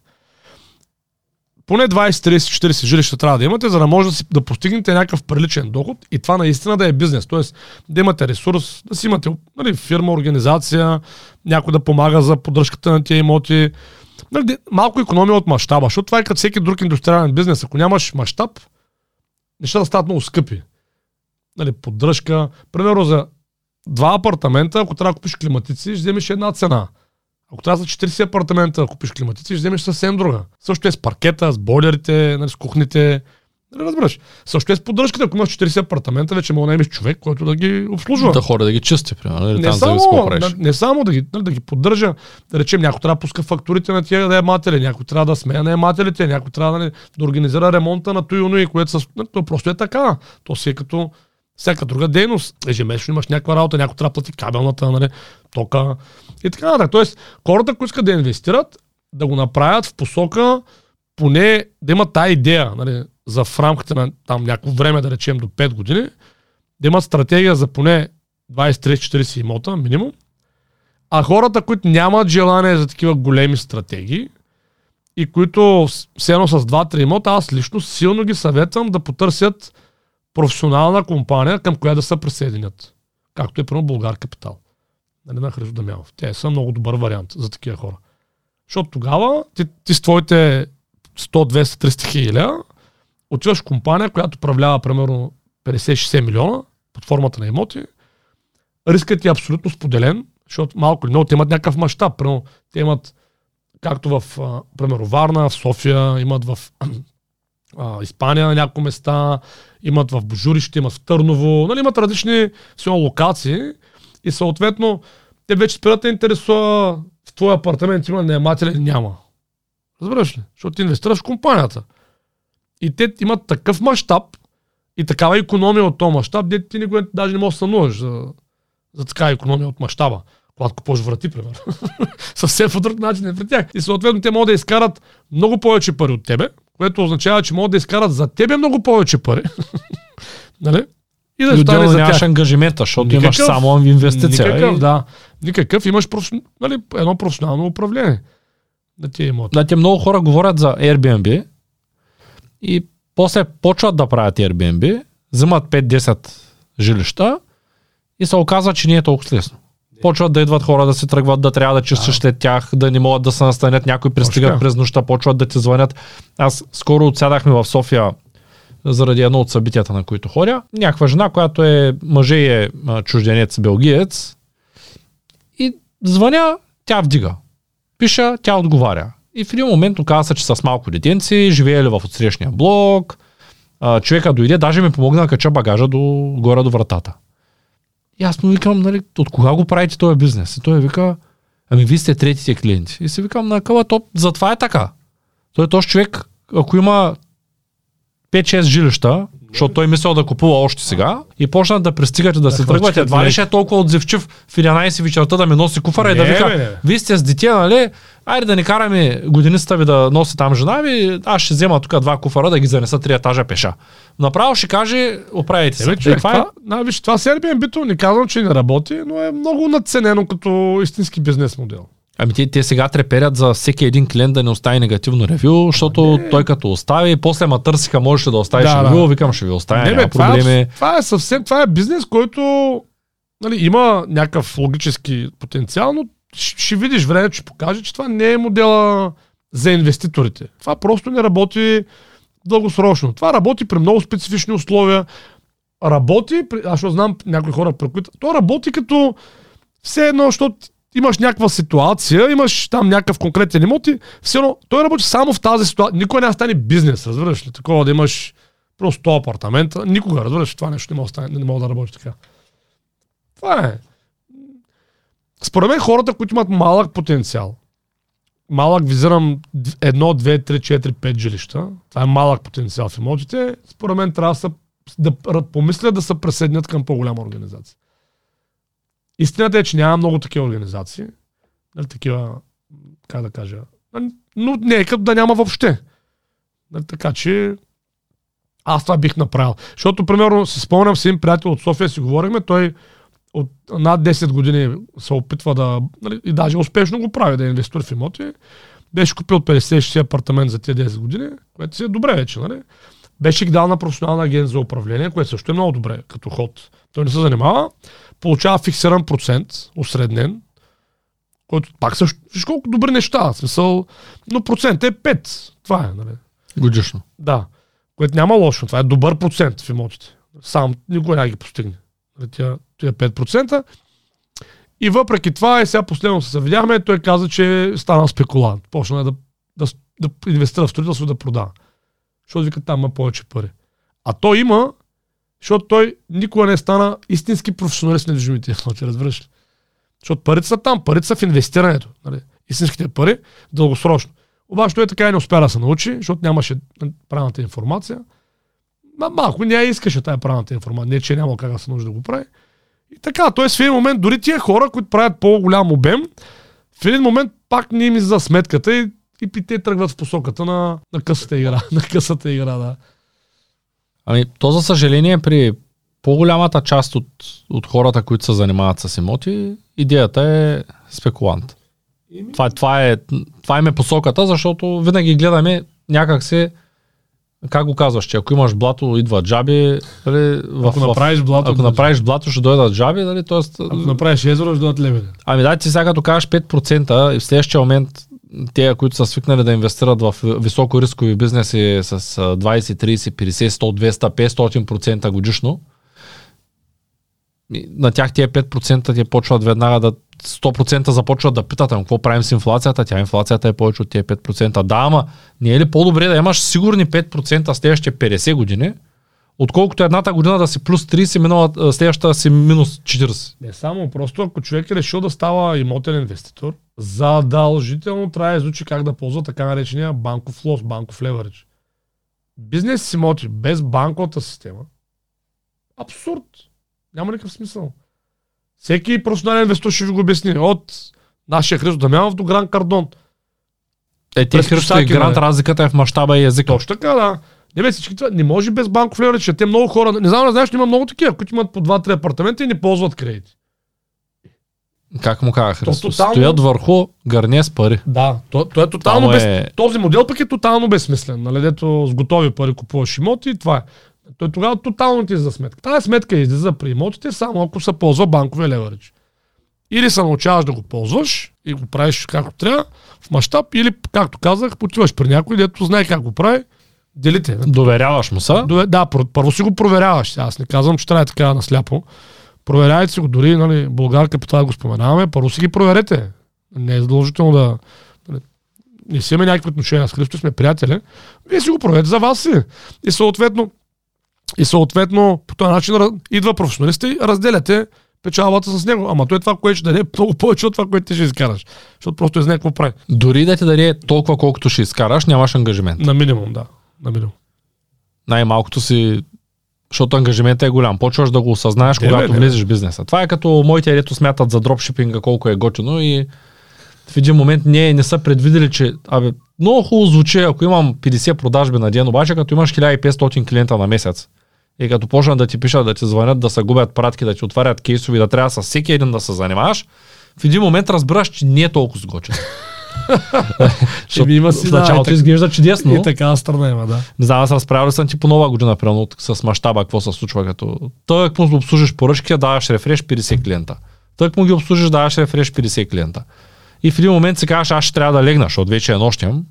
Speaker 2: поне 20, 30, 40 жилища трябва да имате, за да може да, си, да постигнете някакъв приличен доход и това наистина да е бизнес. Тоест да имате ресурс, да си имате нали, фирма, организация, някой да помага за поддръжката на тия имоти. Нали, малко економия от мащаба, защото това е като всеки друг индустриален бизнес. Ако нямаш мащаб, нещата стават много скъпи. Нали, поддръжка. Примерно за два апартамента, ако трябва да купиш климатици, ще вземеш една цена. Ако трябва за 40 апартамента да купиш климатици, ще вземеш съвсем друга. Също е с паркета, с бойлерите, нали, с кухните. Нали, разбираш? Също е с поддръжката, ако имаш 40 апартамента, вече може да наемеш човек, който да ги обслужва.
Speaker 1: Да хора да ги чисти, примерно. Или
Speaker 2: Не
Speaker 1: там
Speaker 2: само,
Speaker 1: правиш.
Speaker 2: не, само да ги, нали, да ги поддържа, да речем, някой трябва да пуска фактурите на тия наематели, някой трябва да смея наемателите, някой трябва нали, да организира ремонта на Туюно и което с... нали, То просто е така. То си е като всяка друга дейност. Ежемесечно имаш някаква работа, някой трябва да плати кабелната, нали, тока и така нататък. Тоест, хората, които искат да инвестират, да го направят в посока поне да имат тази идея, нали, за в рамките на там някакво време, да речем до 5 години, да имат стратегия за поне 20-30-40 имота минимум, а хората, които нямат желание за такива големи стратегии и които все едно с 2-3 имота, аз лично силно ги съветвам да потърсят професионална компания, към която да се присъединят. Както е примерно Българ Капитал. Нали, на Христо Дамянов. Те са много добър вариант за такива хора. Защото тогава ти, ти с твоите 100, 200, 300 хиляди отиваш в компания, която управлява примерно 50-60 милиона под формата на имоти. Рискът е абсолютно споделен, защото малко или много те имат някакъв мащаб. Примерно, те имат, както в, а, примерно, Варна, в София, имат в а, Испания на някои места, имат в Божурище, имат в Търново, нали, имат различни все локации и съответно те вече спират да интересува в твоя апартамент има наематели или няма. Разбираш ли? Защото ти инвестираш в компанията. И те имат такъв мащаб и такава економия от този мащаб, де ти никога даже не можеш да сънуваш за, за такава економия от мащаба. Когато купуваш врати, примерно. <laughs> Съвсем по друг начин е при тях. И съответно те могат да изкарат много повече пари от тебе, което означава, че могат да изкарат за тебе много повече пари. <laughs> нали? И да стане за
Speaker 1: нямаш ангажимента, защото имаш
Speaker 2: Никакъв.
Speaker 1: само инвестиция.
Speaker 2: Никакъв,
Speaker 1: И-
Speaker 2: да. Никакъв. Имаш професион... нали, едно професионално управление на тия имоти.
Speaker 1: Знаете, много хора говорят за Airbnb и после почват да правят Airbnb, взимат 5-10 жилища и се оказва, че не е толкова лесно. Почват да идват хора да се тръгват, да трябва да чистиш след тях, да не могат да се настанят, някои пристигат през нощта, почват да ти звънят. Аз скоро отсядахме в София заради едно от събитията, на които ходя. Някаква жена, която е мъже и е чужденец, белгиец. И звъня, тя вдига. Пиша, тя отговаря. И в един момент оказа се, че с малко детенци, живеели в отсрещния блок. А, човека дойде, даже ми помогна да кача багажа до, горе до вратата. И аз му викам, нали, от кога го правите този бизнес? И той вика, ами вие сте третите клиенти. И си викам, на къла топ, затова е така. Той е този човек, ако има 5-6 жилища, защото той мислял да купува още сега и почнат да пристигате да се тръгват. Едва ли
Speaker 2: две.
Speaker 1: ще е толкова отзивчив в 11 вечерта да ми носи куфара и да вика, вие сте с дете, нали? Айде да не караме годиницата ви да носи там жена ви, аз ще взема тук два куфара да ги занеса три етажа пеша. Направо ще каже, оправите се. И
Speaker 2: човек,
Speaker 1: това е
Speaker 2: това, това, виж, това с Airbnb-то не казвам, че не работи, но е много надценено като истински бизнес модел.
Speaker 1: Ами те, те сега треперят за всеки един клиент да не остави негативно ревю, защото той като остави, после ма търсиха, можеш ли да оставиш
Speaker 2: Да,
Speaker 1: ревю,
Speaker 2: да.
Speaker 1: викам ще ви оставя,
Speaker 2: не, бе, това,
Speaker 1: проблеми.
Speaker 2: е, това е съвсем, това е бизнес, който нали, има някакъв логически потенциал, но ще, ще видиш време, че покаже, че това не е модела за инвеститорите. Това просто не работи дългосрочно. Това работи при много специфични условия. Работи, аз ще знам някои хора, при които... То работи като все едно, защото имаш някаква ситуация, имаш там някакъв конкретен имот и все едно, той работи само в тази ситуация. Никой не стане бизнес, разбираш ли? Такова да имаш просто 100 апартамента. Никога, разбираш, това нещо не мога, стане, не мога да работи така. Това е. Според мен хората, които имат малък потенциал, малък визирам 1, 2, 3, 4, 5 жилища, това е малък потенциал в имотите, според мен трябва да, са, да помислят да се преседнят към по-голяма организация. Истината е, че няма много такива организации. Нали, такива, как да кажа, нали, но нека да няма въобще. Нали, така че аз това бих направил. Защото, примерно, си спомням с един приятел от София, си говорихме, той от над 10 години се опитва да, нали, и даже успешно го прави да е инвестор в имоти. Беше купил 50-60 апартамент за тези 10 години, което си е добре вече, нали? Беше ги дал на професионална агент за управление, което също е много добре като ход. Той не се занимава, получава фиксиран процент, осреднен, който пак също, виж колко добри неща, в смисъл, но процент е 5. Това е, нали?
Speaker 1: Годишно.
Speaker 2: Да. Което няма лошо. Това е добър процент в имотите. Сам никой не ги постигне. Нали, тия, тия 5%. И въпреки това, и сега последно се видяхме, той каза, че стана спекулант. Почна да, да, да инвестира в строителство да продава. Защото вика там има повече пари. А той има, защото той никога не стана истински професионалист на недвижимите имоти, разбираш ли? Защото парите са там, парите са в инвестирането. Нали? Истинските пари, дългосрочно. Обаче той така и не успя да се научи, защото нямаше правилната информация. Ма, малко не искаше тая правилната информация. Не, че няма как да се научи да го прави. И така, т.е. в един момент дори тия хора, които правят по-голям обем, в един момент пак не им за сметката и, и те тръгват в посоката на, на късата игра. <laughs> на късата игра, да.
Speaker 1: Ами, то за съжаление при по-голямата част от, от хората, които се занимават с имоти, идеята е спекулант. Това, това, е, това е посоката, защото винаги гледаме някак се как го казваш, че ако имаш блато, идва джаби, дали,
Speaker 2: в, ако направиш блато,
Speaker 1: ако направиш блато, ще дойдат джаби, дали, т.е.
Speaker 2: Ако направиш езеро, ще дойдат левели.
Speaker 1: Ами да, ти сега като кажеш 5% и в следващия момент те, които са свикнали да инвестират в високо рискови бизнеси с 20, 30, 50, 100, 200, 500% годишно, на тях тия 5% те почват веднага да 100% започват да питат, ама какво правим с инфлацията? Тя инфлацията е повече от тия 5%. Да, ама не е ли по-добре да имаш сигурни 5% следващите 50 години, отколкото едната година да си плюс 30, минала, следващата си минус 40.
Speaker 2: Не само, просто ако човек е решил да става имотен инвеститор, задължително трябва да изучи как да ползва така наречения банков лос, банков леверидж. Бизнес имоти без банковата система, абсурд. Няма никакъв смисъл. Всеки професионален инвестор ще ви го обясни. От нашия Христо Дамянов до Гран Кардон.
Speaker 1: Е, ти Христо и Грант, разликата е в мащаба и езика.
Speaker 2: Точно така, да. Не бе, всички това, не може без банков леверидж, те много хора, не знам, не знаеш, има много такива, които имат по 2-3 апартамента и не ползват кредити.
Speaker 1: Как му казах, Христо? Тотално... Стоят върху гърне с пари.
Speaker 2: Да, то, то е тотално е... без... Този модел пък е тотално безсмислен. Нали, дето с готови пари купуваш имоти и това е. Той тогава тотално ти за сметка. Тази сметка излиза при имотите само ако се ползва банковия леверидж. Или се научаваш да го ползваш и го правиш както трябва, в мащаб, или, както казах, потиваш при някой, дето знае как го прави, делите.
Speaker 1: Доверяваш му са?
Speaker 2: Да, първо си го проверяваш. Аз не казвам, че трябва така насляпо. Проверяйте си го, дори нали, Българ Капитал го споменаваме, първо си ги проверете. Не е задължително да... Нали, не си имаме някакви отношения с Христо, сме приятели. Вие си го проверете за вас си. И съответно, и съответно по този начин идва професионалиста и разделяте печалбата с него. Ама той е това, което ще даде <laughs> много повече от това, което ти ще изкараш. Защото просто е знае какво прави.
Speaker 1: Дори да ти даде толкова, колкото ще изкараш, нямаш ангажимент.
Speaker 2: На минимум, да. На минимум.
Speaker 1: Най-малкото си защото ангажиментът е голям. Почваш да го осъзнаеш, не, когато не, влезеш в бизнеса. Това е като моите, дето смятат за дропшипинга колко е готино и в един момент не, не са предвидели, че абе, много хубаво звучи, ако имам 50 продажби на ден, обаче като имаш 1500 клиента на месец, и като почнат да ти пишат, да ти звънят, да се губят пратки, да ти отварят кейсови, да трябва с всеки един да се занимаваш, в един момент разбираш, че не е толкова сгочен.
Speaker 2: Ще има си,
Speaker 1: в началото да, изглежда чудесно.
Speaker 2: И така страна има, да.
Speaker 1: Не знам, аз разправил съм ти по нова година, примерно, с мащаба, какво се случва, като той, ако му обслужиш поръчки, даваш рефреш 50 клиента. Той, ако му ги обслужиш, даваш рефреш 50 клиента. И в един момент си казваш, аз ще трябва да легна, защото вече е нощем.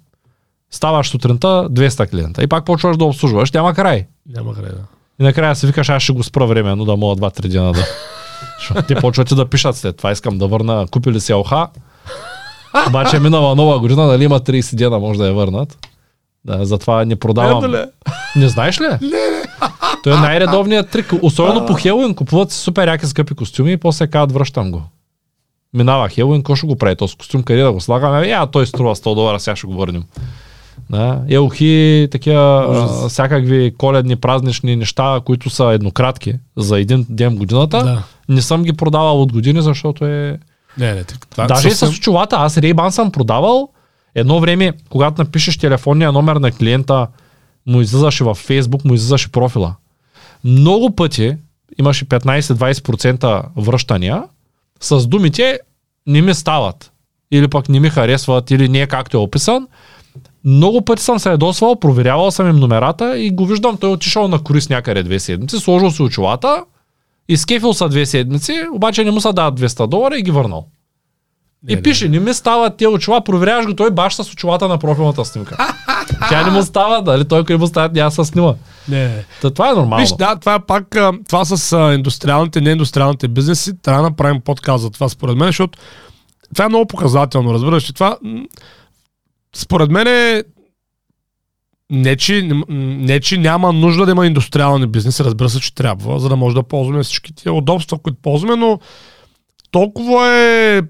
Speaker 1: Ставаш сутринта 200 клиента. И пак почваш да обслужваш, няма край.
Speaker 2: Няма край, да.
Speaker 1: И накрая си викаш, аз ще го спра време, но да мога 2-3 дена да. <laughs> Те почват да пишат след това. Искам да върна, купили си ОХА. Обаче минала нова година, нали има 30 дена, може да я върнат. Да, затова не продавам.
Speaker 2: Ето ли?
Speaker 1: Не знаеш ли? Не, не. Той е най-редовният трик. Особено по Хелуин купуват супер яки скъпи костюми и после казват връщам го. Минава Хелуин, кой ще го прави този костюм, къде да го слагаме? Я, той струва 100 долара, сега ще го върнем. Да. Елхи, такива а, всякакви коледни, празнични неща, които са еднократки за един ден годината.
Speaker 2: Да.
Speaker 1: Не съм ги продавал от години, защото е...
Speaker 2: Не, не, това
Speaker 1: Даже и
Speaker 2: съвсем-
Speaker 1: с очилата, аз Ray-Ban съм продавал. Едно време, когато напишеш телефонния номер на клиента, му излизаше във Facebook, му излизаше профила. Много пъти имаше 15-20% връщания с думите не ми стават. Или пък не ми харесват, или не е както е описан. Много пъти съм се ядосвал, проверявал съм им номерата и го виждам, той е отишъл на корис някъде две седмици, сложил си очилата, изкефил са две седмици, обаче не му са дадат 200 долара и ги върнал.
Speaker 2: Не,
Speaker 1: И
Speaker 2: не.
Speaker 1: пише, не ми стават тия очила, проверяваш го, той баш с очилата на профилната снимка. <laughs> Тя не му става, дали той ако не му стават, няма се снима.
Speaker 2: Не, не.
Speaker 1: Та, това е нормално.
Speaker 2: Виж, да, това е пак, това с индустриалните, неиндустриалните бизнеси, трябва да направим подкаст за това, според мен, защото това е много показателно, разбираш ли? Това, според мен е, не че, не, че няма нужда да има индустриални бизнеси, разбира се, че трябва, за да може да ползваме всички тия удобства, които ползваме, но толкова е,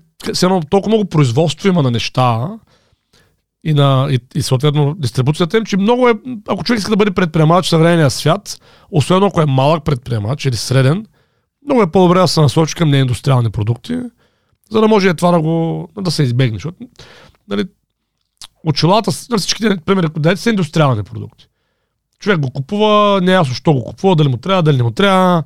Speaker 2: едно, толкова много производство има на неща, и, на, и, и съответно дистрибуцията им, че много е, ако човек иска да бъде предприемач в съвременния свят, особено ако е малък предприемач или среден, много е по-добре да се насочи към неиндустриални продукти, за да може е това да го да се избегне. Защото, нали, очилата, на всичките които дадете, са индустриални продукти. Човек го купува, не е ясно, що го купува, дали му трябва, дали не му трябва.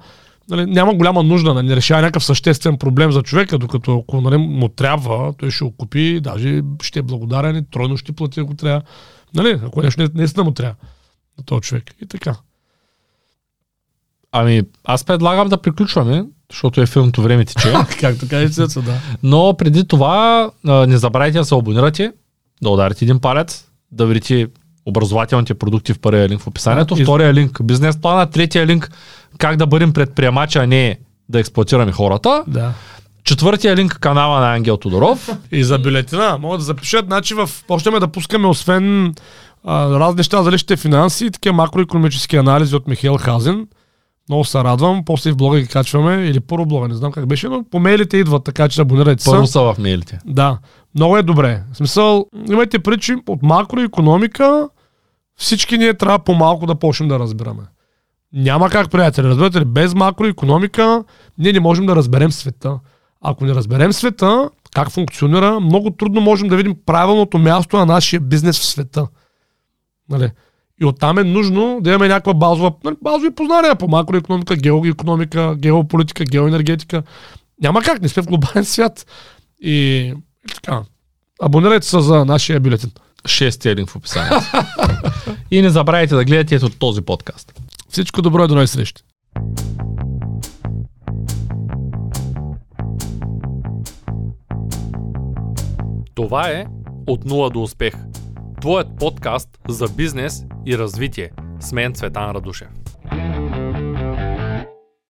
Speaker 2: Нали, няма голяма нужда, нали, не решава някакъв съществен проблем за човека, докато ако нали, му трябва, той ще го купи, даже ще е благодарен и тройно ще плати, ако трябва. Нали, ако нещо не, наистина му трябва на този човек. И така.
Speaker 1: Ами, аз предлагам да приключваме, защото е филмто време тече. <laughs>
Speaker 2: Както кажеш, Цецо, да.
Speaker 1: Но преди това, не забравяйте да се абонирате, да ударите един палец, да видите образователните продукти в първия линк в описанието,
Speaker 2: и-
Speaker 1: втория линк бизнес плана, третия линк как да бъдем предприемачи, а не да експлуатираме хората.
Speaker 2: да.
Speaker 1: Четвъртия линк канала на Ангел Тодоров.
Speaker 2: И за бюлетина могат да запишат, значи в... почнем да пускаме освен а, разни неща за личните финанси, такива макроекономически анализи от Михаил Хазен. Много се радвам. После в блога ги качваме. Или първо блога, не знам как беше, но по мейлите идват, така че абонирайте се.
Speaker 1: Първо са в мейлите.
Speaker 2: Да, много е добре. В смисъл, имайте причи от макроекономика, всички ние трябва по-малко да почнем да разбираме. Няма как, приятели, разбирате ли, без макроекономика ние не можем да разберем света. Ако не разберем света, как функционира, много трудно можем да видим правилното място на нашия бизнес в света. Нали? И оттам е нужно да имаме някаква базова, нали, базови познания по макроекономика, геоекономика, геополитика, геоенергетика. Няма как, не сме в глобален свят. И, и така. Абонирайте се за нашия бюлетин.
Speaker 1: Шестия линк в описанието. и не забравяйте да гледате ето този подкаст.
Speaker 2: Всичко добро и до нови срещи.
Speaker 1: Това е От нула до успех. Твоят подкаст за бизнес и развитие. С мен Цветан Радушев.